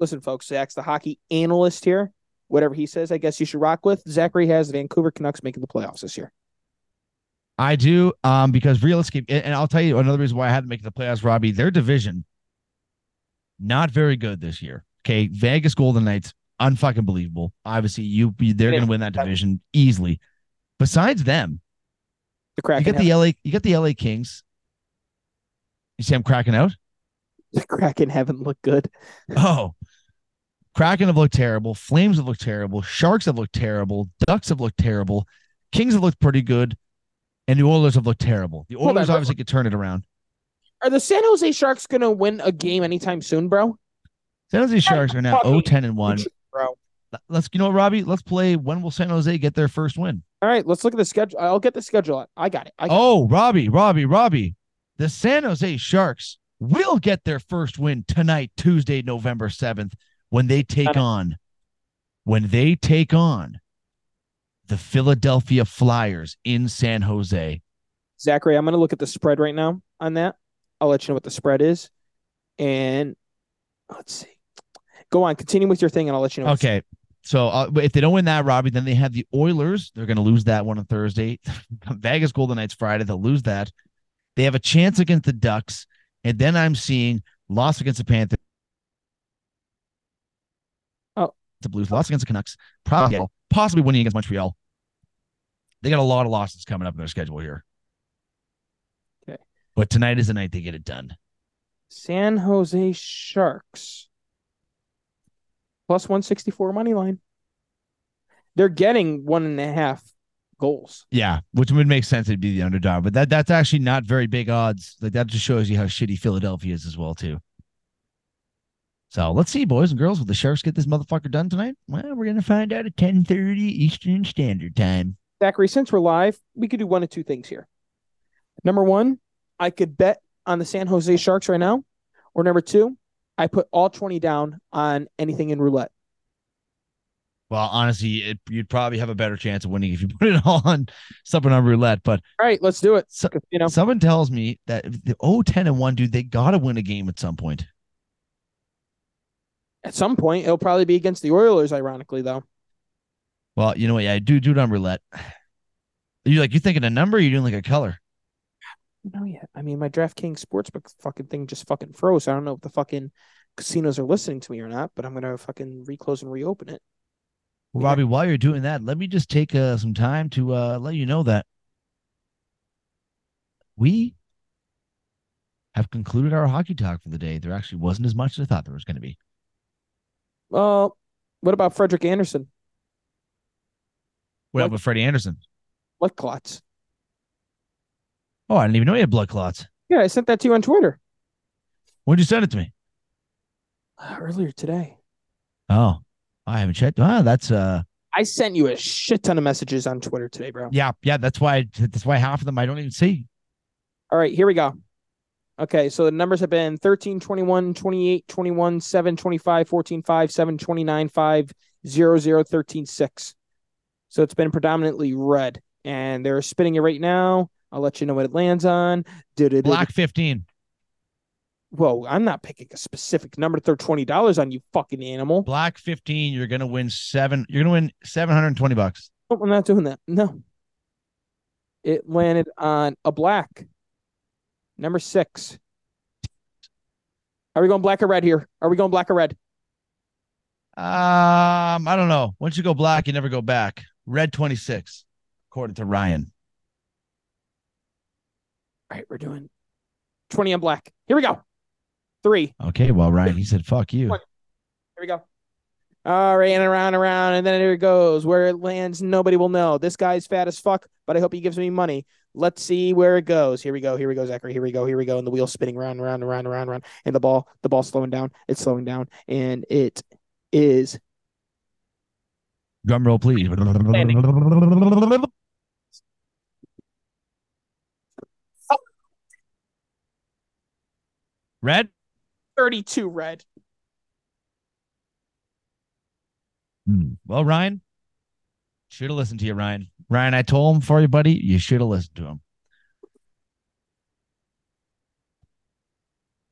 Listen, folks, Zach's the hockey analyst here. Whatever he says, I guess you should rock with. Zachary has the Vancouver Canucks making the playoffs this year. I do, um, because realistically, and I'll tell you another reason why I had to make the playoffs, Robbie. Their division, not very good this year. Okay, Vegas Golden Knights, unfucking believable. Obviously, you they're going to win that division easily. Besides them, The you Kraken, got the LA, you got the LA Kings. You see, I'm cracking out. the Kraken haven't looked good. Oh, Kraken have looked terrible. Flames have looked terrible. Sharks have looked terrible. Ducks have looked terrible. Kings have looked pretty good. And the Oilers have looked terrible. The Oilers but- obviously could turn it around. Are the San Jose Sharks going to win a game anytime soon, bro? San Jose Sharks are now fucking 0 10 and 1. Bro. Let's, you know what, Robbie? Let's play when will San Jose get their first win? All right, let's look at the schedule. I'll get the schedule. I got it. I got Oh, Robbie, Robbie, Robbie. The San Jose Sharks will get their first win tonight, Tuesday, November 7th, when they take on, when they take on the Philadelphia Flyers in San Jose. Zachary, I'm going to look at the spread right now on that. I'll let you know what the spread is. And let's see. Go on, continue with your thing, and I'll let you know. Okay. So uh, if they don't win that, Robbie, then they have the Oilers. They're going to lose that one on Thursday. <laughs> Vegas Golden Knights Friday. They'll lose that. They have a chance against the Ducks. And then I'm seeing loss against the Panthers. Oh. The Blues, loss against the Canucks, probably possibly winning against Montreal. They got a lot of losses coming up in their schedule here. But tonight is the night they get it done. San Jose Sharks plus 164 money line. They're getting one and a half goals. Yeah, which would make sense to be the underdog, but that that's actually not very big odds. Like that just shows you how shitty Philadelphia is as well too. So let's see, boys and girls, will the Sharks get this motherfucker done tonight? Well, we're gonna find out at ten thirty Eastern Standard Time. Zachary, since we're live, we could do one of two things here. Number one, I could bet on the San Jose Sharks right now. Or number two, I put all 20 down on anything in roulette. Well, honestly, it, you'd probably have a better chance of winning if you <laughs> put it all on something on roulette. But All right, let's do it. So- you know, someone tells me that the oh 10 and 1, dude, they gotta win a game at some point. at some point, it'll probably be against the Oilers, ironically, though. Well, you know what? Yeah, I do do it on roulette. Are you like you thinking a number? Or you doing like a color? No, yet. I mean, my DraftKings Sportsbook fucking thing just fucking froze. I don't know if the fucking casinos are listening to me or not, but I'm gonna fucking reclose and reopen it. Well, Yeah. Robbie, while you're doing that, let me just take uh, some time to uh, let you know that we have concluded our hockey talk for the day. There actually wasn't as much as I thought there was going to be. Well, what about Frederik Andersen? What What? up with Freddie Andersen? What clots. Oh, I didn't even know he had blood clots. Yeah, I sent that to you on Twitter When'd you send it to me? uh, earlier today. Oh, I haven't checked. Ah, that's uh, I sent you a shit ton of messages on Twitter today, bro. yeah, yeah. That's why. That's why half of them I don't even see. All right, here we go. Okay, so the numbers have been 13, 21, 28, 21, 7, 25, 14, 5, 7, 29, 5, 0, 0, 13, 6. So it's been predominantly red. And they're spinning it right now. I'll let you know what it lands on. Du-du-du-du. Black fifteen. Whoa, I'm not picking a specific number to throw $20 on you, fucking animal. Black fifteen. You're gonna win seven. You're gonna win seven hundred and twenty bucks. Nope, I'm not doing that. No. It landed on a black. Number six. Are we going black or red here? Are we going black or red? Um, I don't know. Once you go black, you never go back. Red 26, according to Ryan. All right, we're doing 20 on black. Here we go. Three. Okay, well, Ryan, he said, fuck you. What? Here we go. All right, and around, around, and then there it goes. Where it lands, nobody will know. This guy's fat as fuck, but I hope he gives me money. Let's see where it goes. Here we go. Here we go, Zachary. Here we go. Here we go. And the wheel spinning around, around, around, around, around. And the ball, the ball slowing down. It's slowing down. And it is Drum roll, please. Red? 32 red. Hmm. Well, Ryan, should have listened to you, Ryan. Ryan, I told him for you, buddy. You should have listened to him.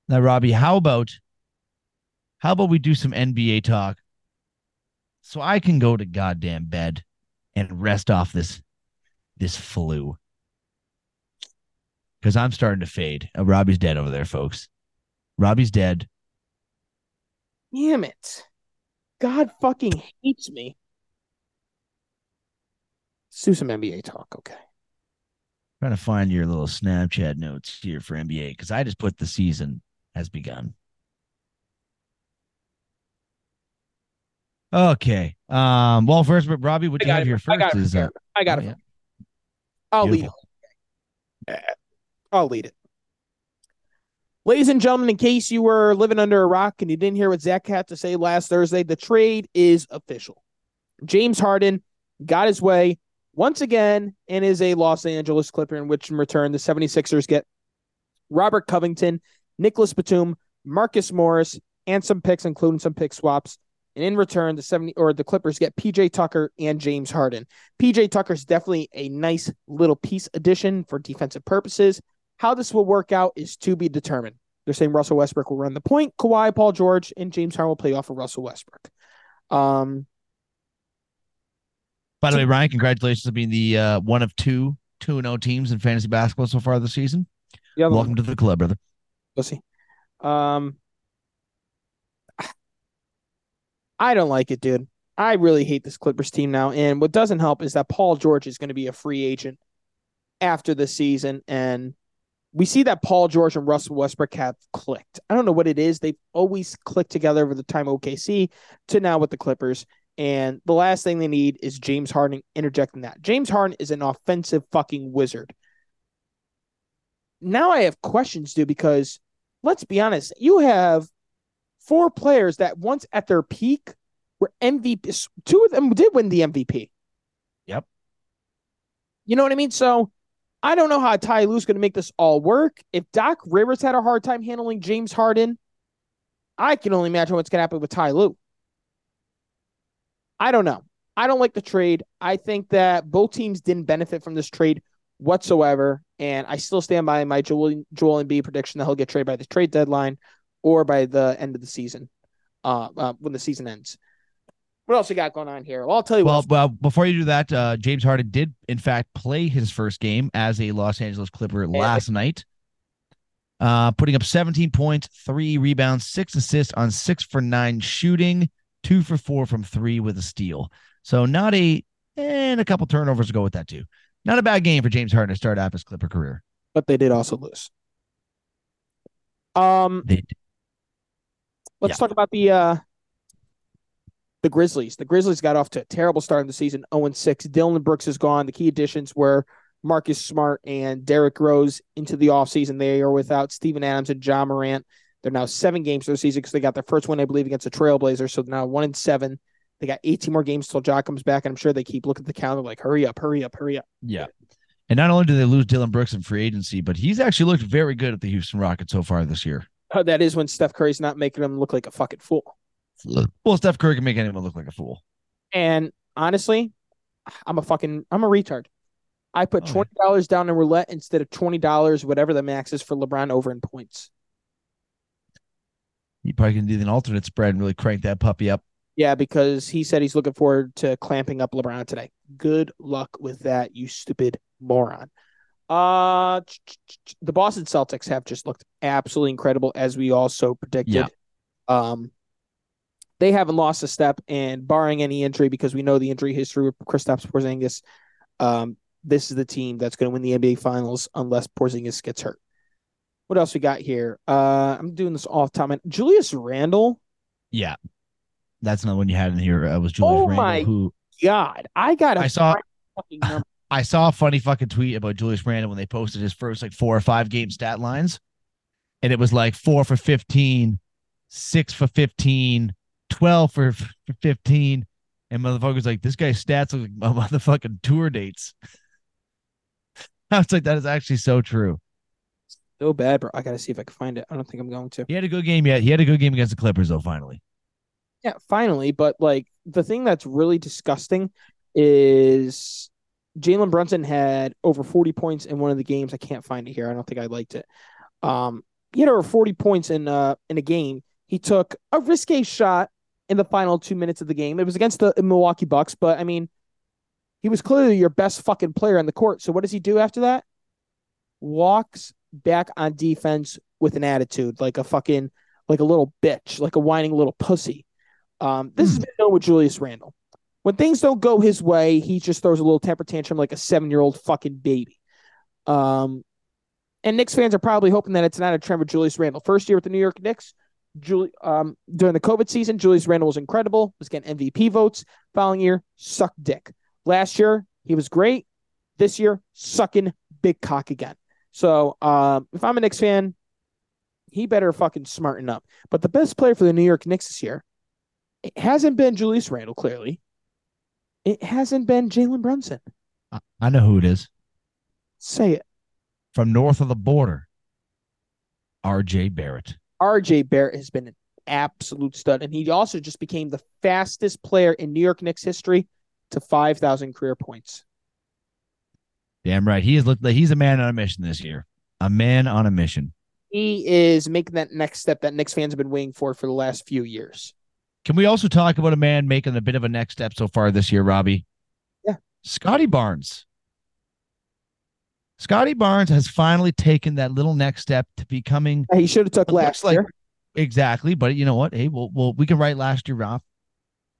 Now, Robbie, how about how about we do some NBA talk so I can go to goddamn bed and rest off this this flu because I'm starting to fade. Uh, Robbie's dead over there, folks. Robbie's dead. Damn it. God fucking hates me. Let's do some NBA talk, okay? trying to find your little Snapchat notes here for NBA because I just put the season has begun. Okay. Um. Well, first, but Robbie, what I you got have it. here I got first it. is uh, I got oh, it. yeah. I'll lead Beautiful. it. I'll lead it. Ladies and gentlemen, in case you were living under a rock and you didn't hear what Zach had to say last Thursday, the trade is official. James Harden got his way once again and is a Los Angeles Clipper, in which in return the 76ers get Robert Covington, Nicolas Batum, Marcus Morris, and some picks, including some pick swaps. And in return, the 70 or the Clippers get PJ Tucker and James Harden. PJ Tucker is definitely a nice little piece addition for defensive purposes. How this will work out is to be determined. They're saying Russell Westbrook will run the point, Kawhi, Paul George, and James Harden will play off of Russell Westbrook. Um, By the way, Ryan, congratulations on being the uh, one of two two and zero teams in fantasy basketball so far this season. other Welcome one, to the club, brother. we'll see. Um, I don't like it, dude. I really hate this Clippers team now. And what doesn't help is that Paul George is going to be a free agent after the season, and we see that Paul George and Russell Westbrook have clicked. I don't know what it is. They've always clicked together over the time OKC to now with the Clippers. And the last thing they need is James Harden interjecting that. James Harden is an offensive fucking wizard. Now I have questions, dude, because let's be honest, you have four players that once at their peak were MVP. Two of them did win the MVP. Yep. You know what I mean? So I don't know how Ty Lue's going to make this all work. If Doc Rivers had a hard time handling James Harden, I can only imagine what's going to happen with Ty Lue. I don't know. I don't like the trade. I think that both teams didn't benefit from this trade whatsoever. And I still stand by my Joel, Joel Embiid prediction that he'll get traded by the trade deadline or by the end of the season, uh, uh when the season ends. What else we got going on here? Well, I'll tell you. Well, what well, before you do that, uh, James Harden did in fact play his first game as a Los Angeles Clipper last night, uh, putting up 17 points, three rebounds, six assists on six for nine shooting, two for four from three with a steal. So not a and a couple turnovers to go with that too. Not a bad game for James Harden to start off his Clipper career. but they did also lose. Um, They let's Yeah. talk about the uh the Grizzlies. The Grizzlies got off to a terrible start in the season, 0 6. Dillon Brooks is gone. The key additions were Marcus Smart and Derrick Rose into the offseason. They are without Steven Adams and John Morant. They're now seven games for the season because they got their first win, I believe, against the Trailblazers. So now one and seven. They got 18 more games till Ja comes back, and I'm sure they keep looking at the calendar like, hurry up, hurry up, hurry up. Yeah. And not only do they lose Dillon Brooks in free agency, but he's actually looked very good at the Houston Rockets so far this year. Uh, That is when Steph Curry's not making them look like a fucking fool. Well, Steph Curry can make anyone look like a fool. And honestly, I'm a fucking I'm a retard. I put Oh, yeah. twenty dollars down in roulette instead of twenty dollars, whatever the max is for LeBron over in points. You probably can do an alternate spread and really crank that puppy up. Yeah, because he said he's looking forward to clamping up LeBron today. Good luck with that, you stupid moron. Uh, the Boston Celtics have just looked absolutely incredible, as we also predicted. Yeah. Um, they haven't lost a step, and barring any injury, because we know the injury history with Kristaps Porzingis, um, this is the team that's going to win the NBA Finals unless Porzingis gets hurt. What else we got here? Uh, I'm doing this off time. Julius Randle. Yeah. That's not one you had in here. Uh, was Julius Randle. Oh Randle, my who God, I got. I saw. Fucking. <laughs> I saw a funny fucking tweet about Julius Randle when they posted his first like four or five game stat lines. And it was like four for 15, six for 15, 12 for, for 15. And motherfuckers like, this guy's stats look like my <laughs> motherfucking tour dates. <laughs> I was like, that is actually so true. so bad, bro. I gotta see if I can find it. I don't think I'm going to. He had a good game yet. He had a good game against the Clippers, though, finally. Yeah, finally. But like the thing that's really disgusting is Jalen Brunson had over 40 points in one of the games. I can't find it here. I don't think I liked it. Um, he had over 40 points in uh in a game. He took a risque shot in the final two minutes of the game. It was against the Milwaukee Bucks, but I mean, he was clearly your best fucking player on the court. So what does he do after that? Walks back on defense with an attitude, like a fucking like a little bitch, like a whining little pussy. Um, this has been known with Julius Randle. When things don't go his way, he just throws a little temper tantrum like a seven year old fucking baby. Um, and Knicks fans are probably hoping that it's not a trend with Julius Randle. First year with the New York Knicks, Juli- um, during the COVID season, Julius Randle was incredible, was getting MVP votes. Following year, sucked dick. Last year, he was great. This year, sucking big cock again. So um, if I'm a Knicks fan, he better fucking smarten up. But the best player for the New York Knicks this year, it hasn't been Julius Randle, clearly. It hasn't been Jalen Brunson. I, I know who it is. Say it. From north of the border, RJ Barrett. RJ Barrett has been an absolute stud. And he also just became the fastest player in New York Knicks history to 5,000 career points. Damn right. He has looked like he's a man on a mission this year. A man on a mission. He is making that next step that Knicks fans have been waiting for for the last few years. Can we also talk about a man making a bit of a next step so far this year, Robbie? Yeah. Scotty Barnes. Scotty Barnes has finally taken that little next step to becoming He should have took last like- year. exactly, but you know what? Hey, well, well, we can write last year off.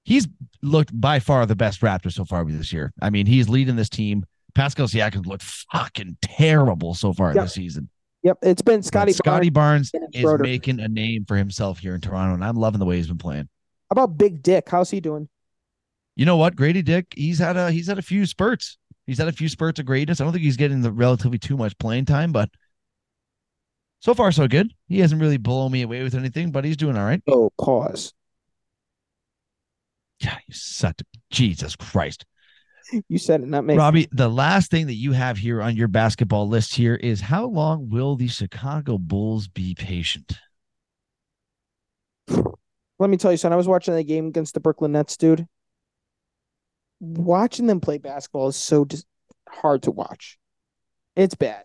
He's looked by far the best Raptor so far this year. I mean, he's leading this team. Pascal Siakam looked fucking terrible so far Yeah. this season. Yep, it's been Scotty. Scotty Barnes is making a name for himself here in Toronto, and I'm loving the way he's been playing. How about Big Dick? How's he doing? You know what, Gradey Dick? He's had a he's had a few spurts. He's had a few spurts of greatness. I don't think he's getting the relatively too much playing time, but so far so good. He hasn't really blown me away with anything, but he's doing all right. Oh, pause. Yeah, you such a Jesus Christ. You said it, not me. Robbie, the last thing that you have here on your basketball list here is how long will the Chicago Bulls be patient? Let me tell you, son. I was watching that game against the Brooklyn Nets, dude. Watching them play basketball is so dis- hard to watch. It's bad.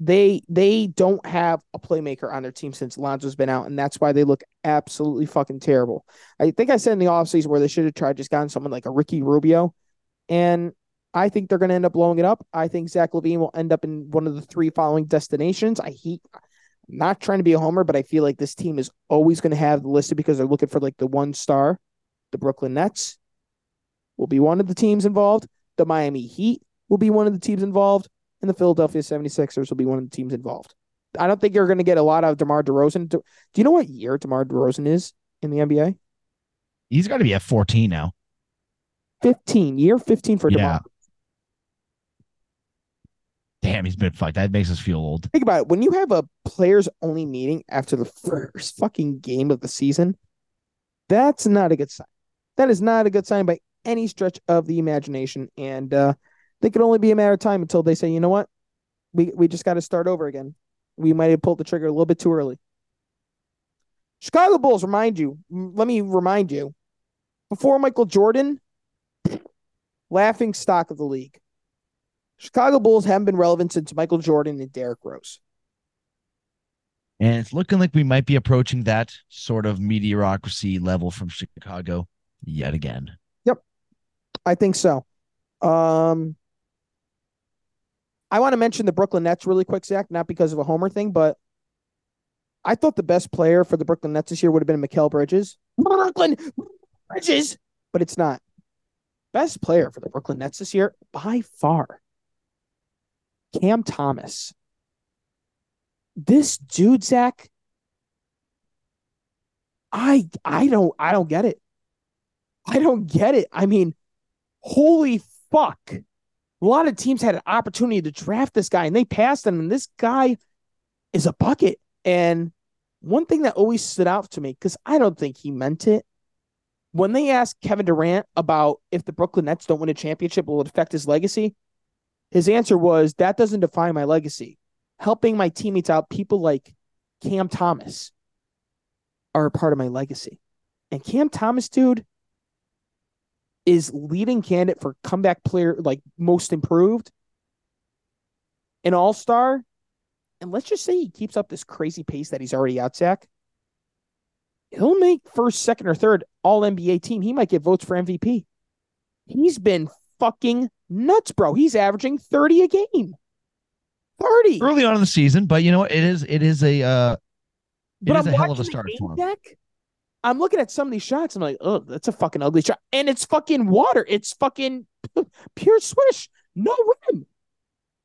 They they don't have a playmaker on their team since Lonzo's been out, and that's why they look absolutely fucking terrible. I think I said in the offseason where they should have tried just gotten someone like a Ricky Rubio, and I think they're going to end up blowing it up. I think Zach LaVine will end up in one of the three following destinations. I hate I'm not trying to be a homer, but I feel like this team is always going to have listed because they're looking for like the one star. The Brooklyn Nets will be one of the teams involved. The Miami Heat will be one of the teams involved. And the Philadelphia 76ers will be one of the teams involved. I don't think you're going to get a lot of DeMar DeRozan. Do you know what year DeMar DeRozan is in the NBA? He's got to be at 14 now. 15. Year 15 for Yeah. DeMar. Damn, he's been fucked. That makes us feel old. Think about it. When you have a players only meeting after the first fucking game of the season, that's not a good sign. That is not a good sign by any stretch of the imagination. And uh, they could only be a matter of time until they say, you know what? We we just got to start over again. We might have pulled the trigger a little bit too early. Chicago Bulls, remind you, let me remind you, before Michael Jordan, laughing stock of the league. Chicago Bulls haven't been relevant since Michael Jordan and Derrick Rose. And it's looking like we might be approaching that sort of mediocrity level from Chicago yet again. I think so. Um, I want to mention the Brooklyn Nets really quick, Zach, not because of a homer thing, but I thought the best player for the Brooklyn Nets this year would have been Mikal Bridges. Brooklyn Bridges, but it's not. Best player for the Brooklyn Nets this year by far. Cam Thomas. This dude, Zach. I I don't I don't get it. I don't get it. I mean, holy fuck. A lot of teams had an opportunity to draft this guy and they passed him, and this guy is a bucket. And one thing that always stood out to me, because I don't think he meant it, when they asked Kevin Durant about if the Brooklyn Nets don't win a championship, will it affect his legacy? His answer was, that doesn't define my legacy. Helping my teammates out, people like Cam Thomas are a part of my legacy. And Cam Thomas, dude, is leading candidate for comeback player, like most improved, an all star. And let's just say he keeps up this crazy pace that he's already out, Zach. He'll make first, second, or third all NBA team. He might get votes for MVP. He's been fucking nuts, bro. He's averaging 30 a game. 30. Early on in the season, but you know what? It is it is a uh it But is I'm a hell of a start for him. deck. I'm looking at some of these shots. I'm like, oh, that's a fucking ugly shot. And it's fucking water. It's fucking <laughs> pure swish. No rim.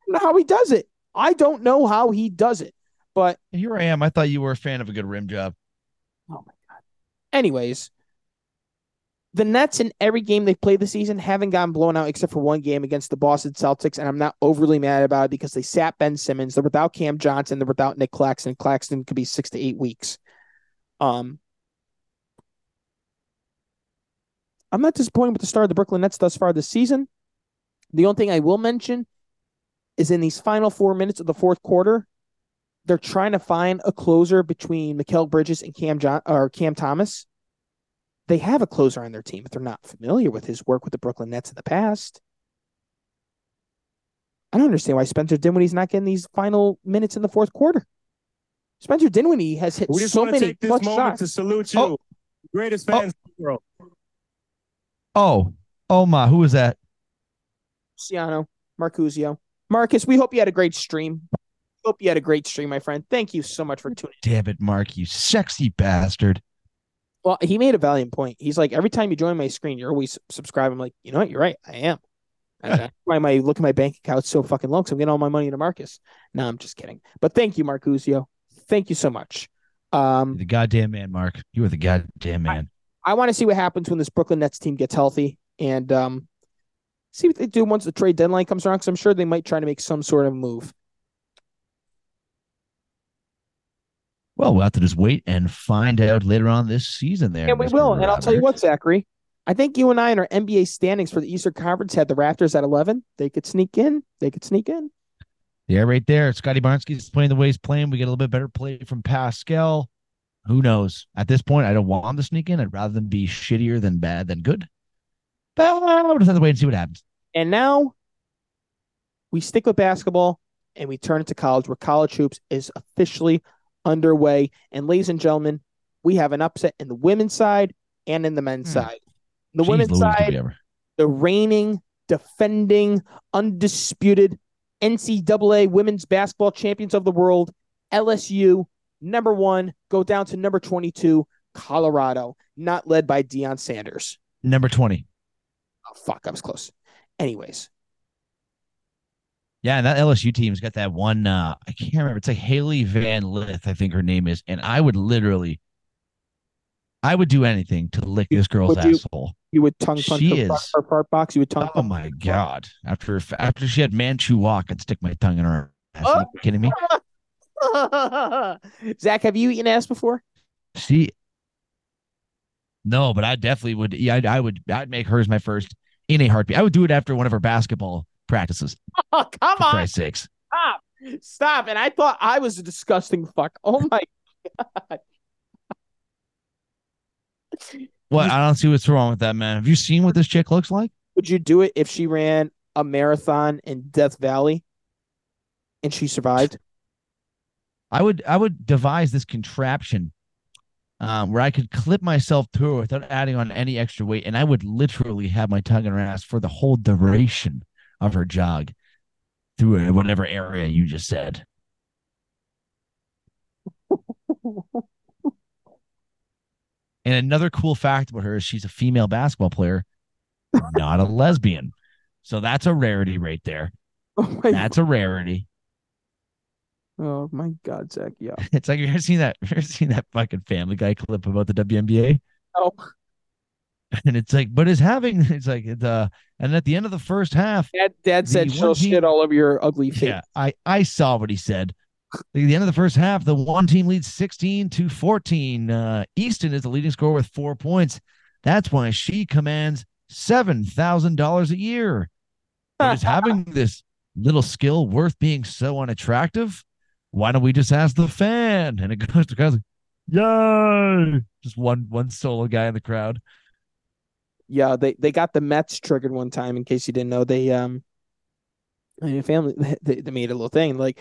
I don't know how he does it. I don't know how he does it. But Here I am. I thought you were a fan of a good rim job. oh my God. Anyways, the Nets in every game they've played this season haven't gotten blown out except for one game against the Boston Celtics. And I'm not overly mad about it because they sat Ben Simmons. They're without Cam Johnson. They're without Nick Claxton. Claxton could be six to eight weeks. Um, I'm not disappointed with the start of the Brooklyn Nets thus far this season. The only thing I will mention is in these final four minutes of the fourth quarter, they're trying to find a closer between Mikal Bridges and Cam John or Cam Thomas. They have a closer on their team, but they're not familiar with his work with the Brooklyn Nets in the past. I don't understand why Spencer Dinwiddie's not getting these final minutes in the fourth quarter. Spencer Dinwiddie has hit We just so want to many take this clutch moment shots. to salute you, Oh. greatest Oh. in the world. Oh, oh my, who was that? Luciano, Marcuzio. Marcus, we hope you had a great stream. Hope you had a great stream, my friend. Thank you so much for tuning in. Damn it, Mark, you sexy bastard. Well, he made a valiant point. He's like, every time you join my screen, you're always subscribed. I'm like, you know what? You're right. I am. <laughs> That's why my look at my bank account so fucking low because I'm getting all my money into Marcus. No, I'm just kidding. But thank you, Marcuzio. Thank you so much. Um, the goddamn man, Mark. You are the goddamn man. I want to see what happens when this Brooklyn Nets team gets healthy and um, see what they do once the trade deadline comes around. Because I'm sure they might try to make some sort of move. Well, we'll have to just wait and find out later on this season there. And we Mr. will. And I'll tell you what, Zachary. I think you and I in our NBA standings for the Eastern Conference had the Raptors at 11. They could sneak in. They could sneak in. Yeah, right there. Scotty Barnski's playing the way he's playing. We get a little bit better play from Pascal. Who knows? At this point, I don't want him to sneak in. I'd rather them be shittier than bad than good. But we'll just have to wait and see what happens. And now we stick with basketball and we turn it to college, where college hoops is officially underway. And ladies and gentlemen, we have an upset in the women's side and in the men's Hmm. side. The Jeez women's Louise, did side, the reigning, defending, undisputed NCAA women's basketball champions of the world, LSU, number one, go down to number 22, Colorado, not led by Deion Sanders. Number 20. Oh, fuck, I was close. Anyways, Yeah, and that LSU team's got that one. Uh, I can't remember. It's like Hailey Van Lith, I think her name is. And I would literally, I would do anything to lick this girl's you? asshole. you would tongue punch She her, fart- is- her fart box. You would tongue Oh my god! After after she had Manchu walk, I'd stick my tongue in her ass. Are you kidding me? <laughs> <laughs> Zach, have you eaten ass before? She. No, but I definitely would. Yeah, I'd, I would. I'd make hers my first in a heartbeat. I would do it after one of her basketball practices. <laughs> Oh, come on, Christ's sakes. stop, stop! And I thought I was a disgusting fuck. Oh my god! What? I don't see what's wrong with that, man. Have you seen what this chick looks like? Would you do it if she ran a marathon in Death Valley and she survived? I would. I would devise this contraption. Um, where I could clip myself through it without adding on any extra weight, and I would literally have my tongue in her ass for the whole duration of her jog through whatever area you just said. <laughs> And another cool fact about her is she's a female basketball player, not a lesbian. So that's a rarity right there. Oh That's a rarity. Oh my God, Zach. Yeah. <laughs> It's like you ever seen that? You ever seen that fucking Family Guy clip about the WNBA? Oh, <laughs> And it's like, but it's having <laughs> it's like the and at the end of the first half, Dad, Dad said she'll team- shit all over your ugly face. yeah, I I saw what he said. At the end of the first half, the one team leads 16 to 14. Uh, Easton is the leading scorer with four points. That's why she commands seven thousand dollars a year. But is having this little skill worth being so unattractive? Why don't we just ask the fan? And it <laughs> goes to guys like, yay! Just one one solo guy in the crowd. Yeah, they they got the Mets triggered one time. In case you didn't know, they um, I mean, family <laughs> they, they made a little thing like,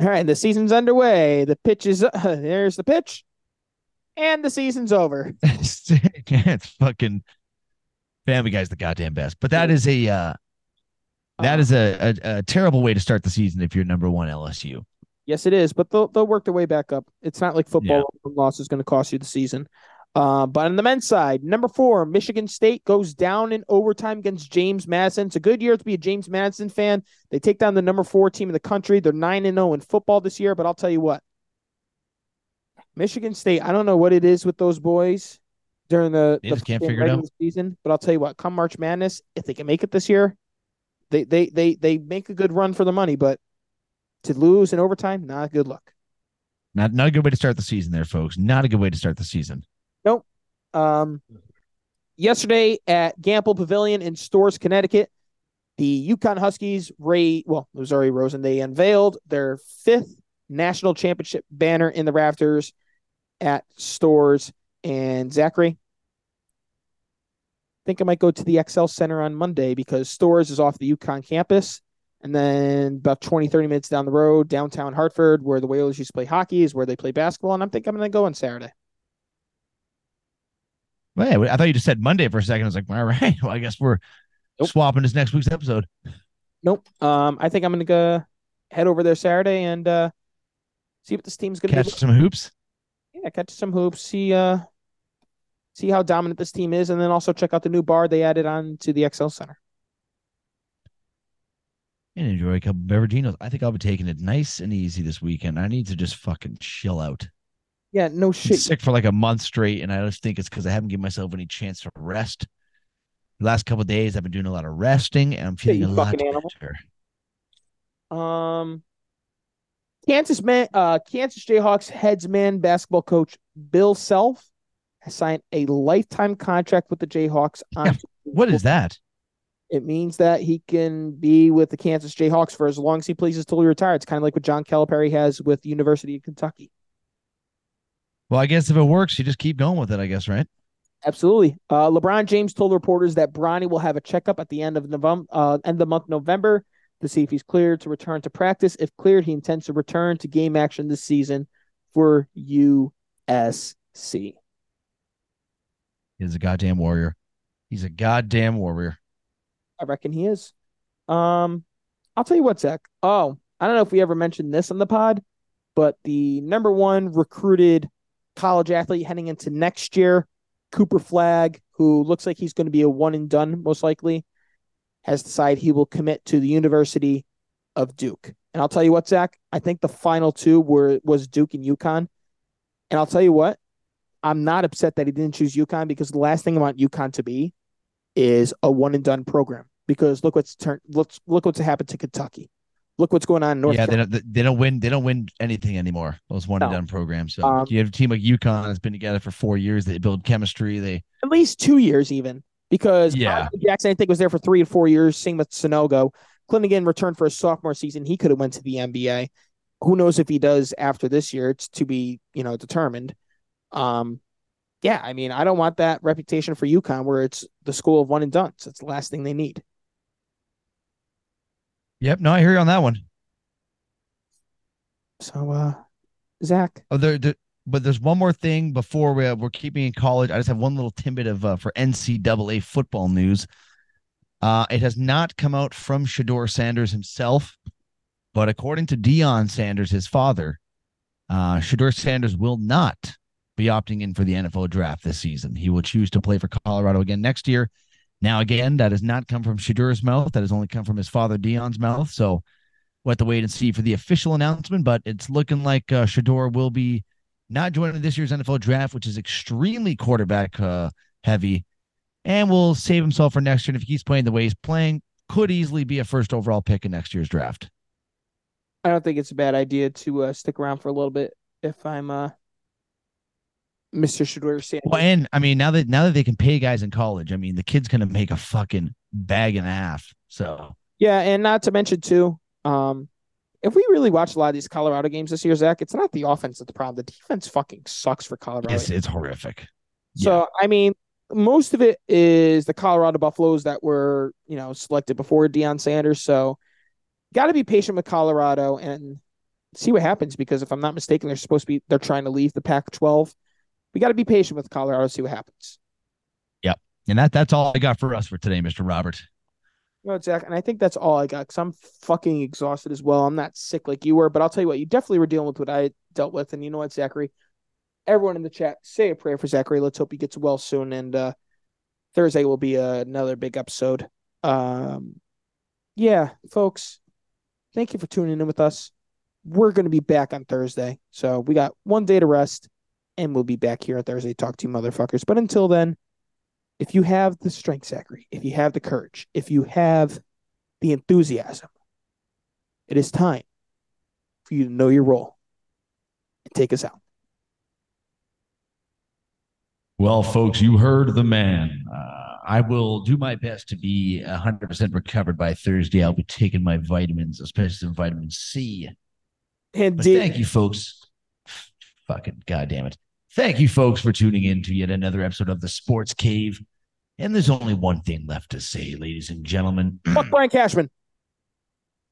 all right, the season's underway. The pitch is <laughs> there's the pitch, and the season's over. it's, fucking Family Guy's the goddamn best. But that is a uh, that Uh, is a, a a terrible way to start the season if you're number one LSU. Yes, it is, but they'll they'll work their way back up. It's not like football one loss is going to cost you the season. Uh, but on the men's side, number four, Michigan State goes down in overtime against James Madison. It's a good year to be a James Madison fan. They take down the number four team in the country. They're nine and zero in football this year. But I'll tell you what, Michigan State. I don't know what it is with those boys during the, They the can't figure it out. season. But I'll tell you what, come March Madness, if they can make it this year, they they they they make a good run for the money. But to lose in overtime, not a good look. Not not a good way to start the season there, folks. Not a good way to start the season. Um, yesterday at Gampel Pavilion in Storrs, Connecticut, the UConn Huskies, Ray, well, Missouri was already Rosen, they unveiled their fifth national championship banner in the rafters at Storrs. And Zachary, I think I might go to the XL Center on Monday because Storrs is off the UConn campus. And then about 20, 30 minutes down the road, downtown Hartford, where the Whalers used to play hockey, is where they play basketball. And I'm thinking I'm going to go on Saturday. Well, yeah, I thought you just said Monday for a second. I was like, all right, <laughs> well, I guess we're Nope. swapping this next week's episode. Nope. Um, I think I'm gonna go head over there Saturday and uh see what this team's gonna Catch be. some hoops. Yeah, catch some hoops, see uh see how dominant this team is, and then also check out the new bar they added on to the XL Center. And enjoy a couple of beveraginos. I think I'll be taking it nice and easy this weekend. I need to just fucking chill out. Yeah, no shit. sick for like a month straight, and I just think it's because I haven't given myself any chance to rest. The last couple of days, I've been doing a lot of resting, and I'm feeling you a lot animal. better. Um, Kansas man, uh, Kansas Jayhawks heads man basketball coach Bill Self has signed a lifetime contract with the Jayhawks. On What is that? It means that he can be with the Kansas Jayhawks for as long as he pleases till he retires. It's kind of like what John Calipari has with the University of Kentucky. Well, I guess if it works, you just keep going with it. I guess, right? Absolutely. Uh, LeBron James told reporters that Bronny will have a checkup at the end of November, uh, end of the month November to see if he's cleared to return to practice. If cleared, he intends to return to game action this season for USC. He's a goddamn warrior. He's a goddamn warrior. I reckon he is. Um, I'll tell you what, Zach. Oh, I don't know if we ever mentioned this on the pod, but the number one recruited college athlete heading into next year, Cooper Flagg, who looks like he's going to be a one and done most likely, has decided he will commit to the University of Duke. And I'll tell you what, Zach. I think the final two were was Duke and UConn. And I'll tell you what, I'm not upset that he didn't choose UConn because the last thing I want UConn to be is a one and done program. Because look what's turned let's look what's happened to Kentucky. Look what's going on in North yeah, they don't, they don't win. They don't win anything anymore. Those one and No. done programs. So Um, you have a team like UConn that's been together for four years. They build chemistry. They At least two years even. Because Yeah. Jackson, I think, was there for three and four years. Same with Sanogo. Clingan returned for his sophomore season. He could have went to the NBA. Who knows if he does after this year? It's to be, you know, determined. Um, yeah, I mean, I don't want that reputation for UConn where it's the school of one and done. So it's the last thing they need. Yep. No, I hear you on that one. So, uh, Zach, Oh, there, there, but there's one more thing before we, we're keeping in college. I just have one little tidbit of uh, for NCAA football news. Uh, it has not come out from Shedeur Sanders himself, but according to Deion Sanders, his father, uh, Shedeur Sanders will not be opting in for the NFL draft this season. He will choose to play for Colorado again next year. Now, again, that has not come from Shedeur's mouth. That has only come from his father, Deion's mouth. So we'll have to wait and see for the official announcement, but it's looking like uh, Shedeur will be not joining this year's NFL draft, which is extremely quarterback uh, heavy, and will save himself for next year. And if he keeps playing the way he's playing, could easily be a first overall pick in next year's draft. I don't think it's a bad idea to uh, stick around for a little bit if I'm uh, Mr. Shedeur Sanders. Well, and I mean, now that now that they can pay guys in college, I mean, the kid's gonna make a fucking bag and a half. So Yeah, and not to mention too, um, if we really watch a lot of these Colorado games this year, Zach, it's not the offense that's the problem. The defense fucking sucks for Colorado. it's it's horrific. So I mean, most of it is the Colorado Buffaloes that were, you know, selected before Deion Sanders. So got to be patient with Colorado and see what happens because if I'm not mistaken, they're supposed to be they're trying to leave the Pac-12. We got to be patient with Colorado, see what happens. Yep. And that that's all I got for us for today, Mr. Robert. What, Zach, and I think that's all I got because I'm fucking exhausted as well. I'm not sick like you were, but I'll tell you what, you definitely were dealing with what I dealt with. And you know what, Zachary? Everyone in the chat, say a prayer for Zachary. Let's hope he gets well soon. And uh, Thursday will be uh, another big episode. Um, yeah, folks, thank you for tuning in with us. We're going to be back on Thursday. So we got one day to rest, and we'll be back here on Thursday to talk to you motherfuckers. But until then, if you have the strength, Zachary, if you have the courage, if you have the enthusiasm, it is time for you to know your role and take us out. Well, folks, you heard the man. Uh, I will do my best to be 100% recovered by Thursday. I'll be taking my vitamins, especially some vitamin C. And thank you, folks. Fucking goddamn it. Thank you, folks, for tuning in to yet another episode of the Sports Cave. And there's only one thing left to say, ladies and gentlemen. <clears throat> fuck Brian Cashman.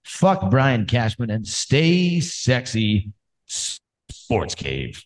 Fuck Brian Cashman and stay sexy, Sports Cave.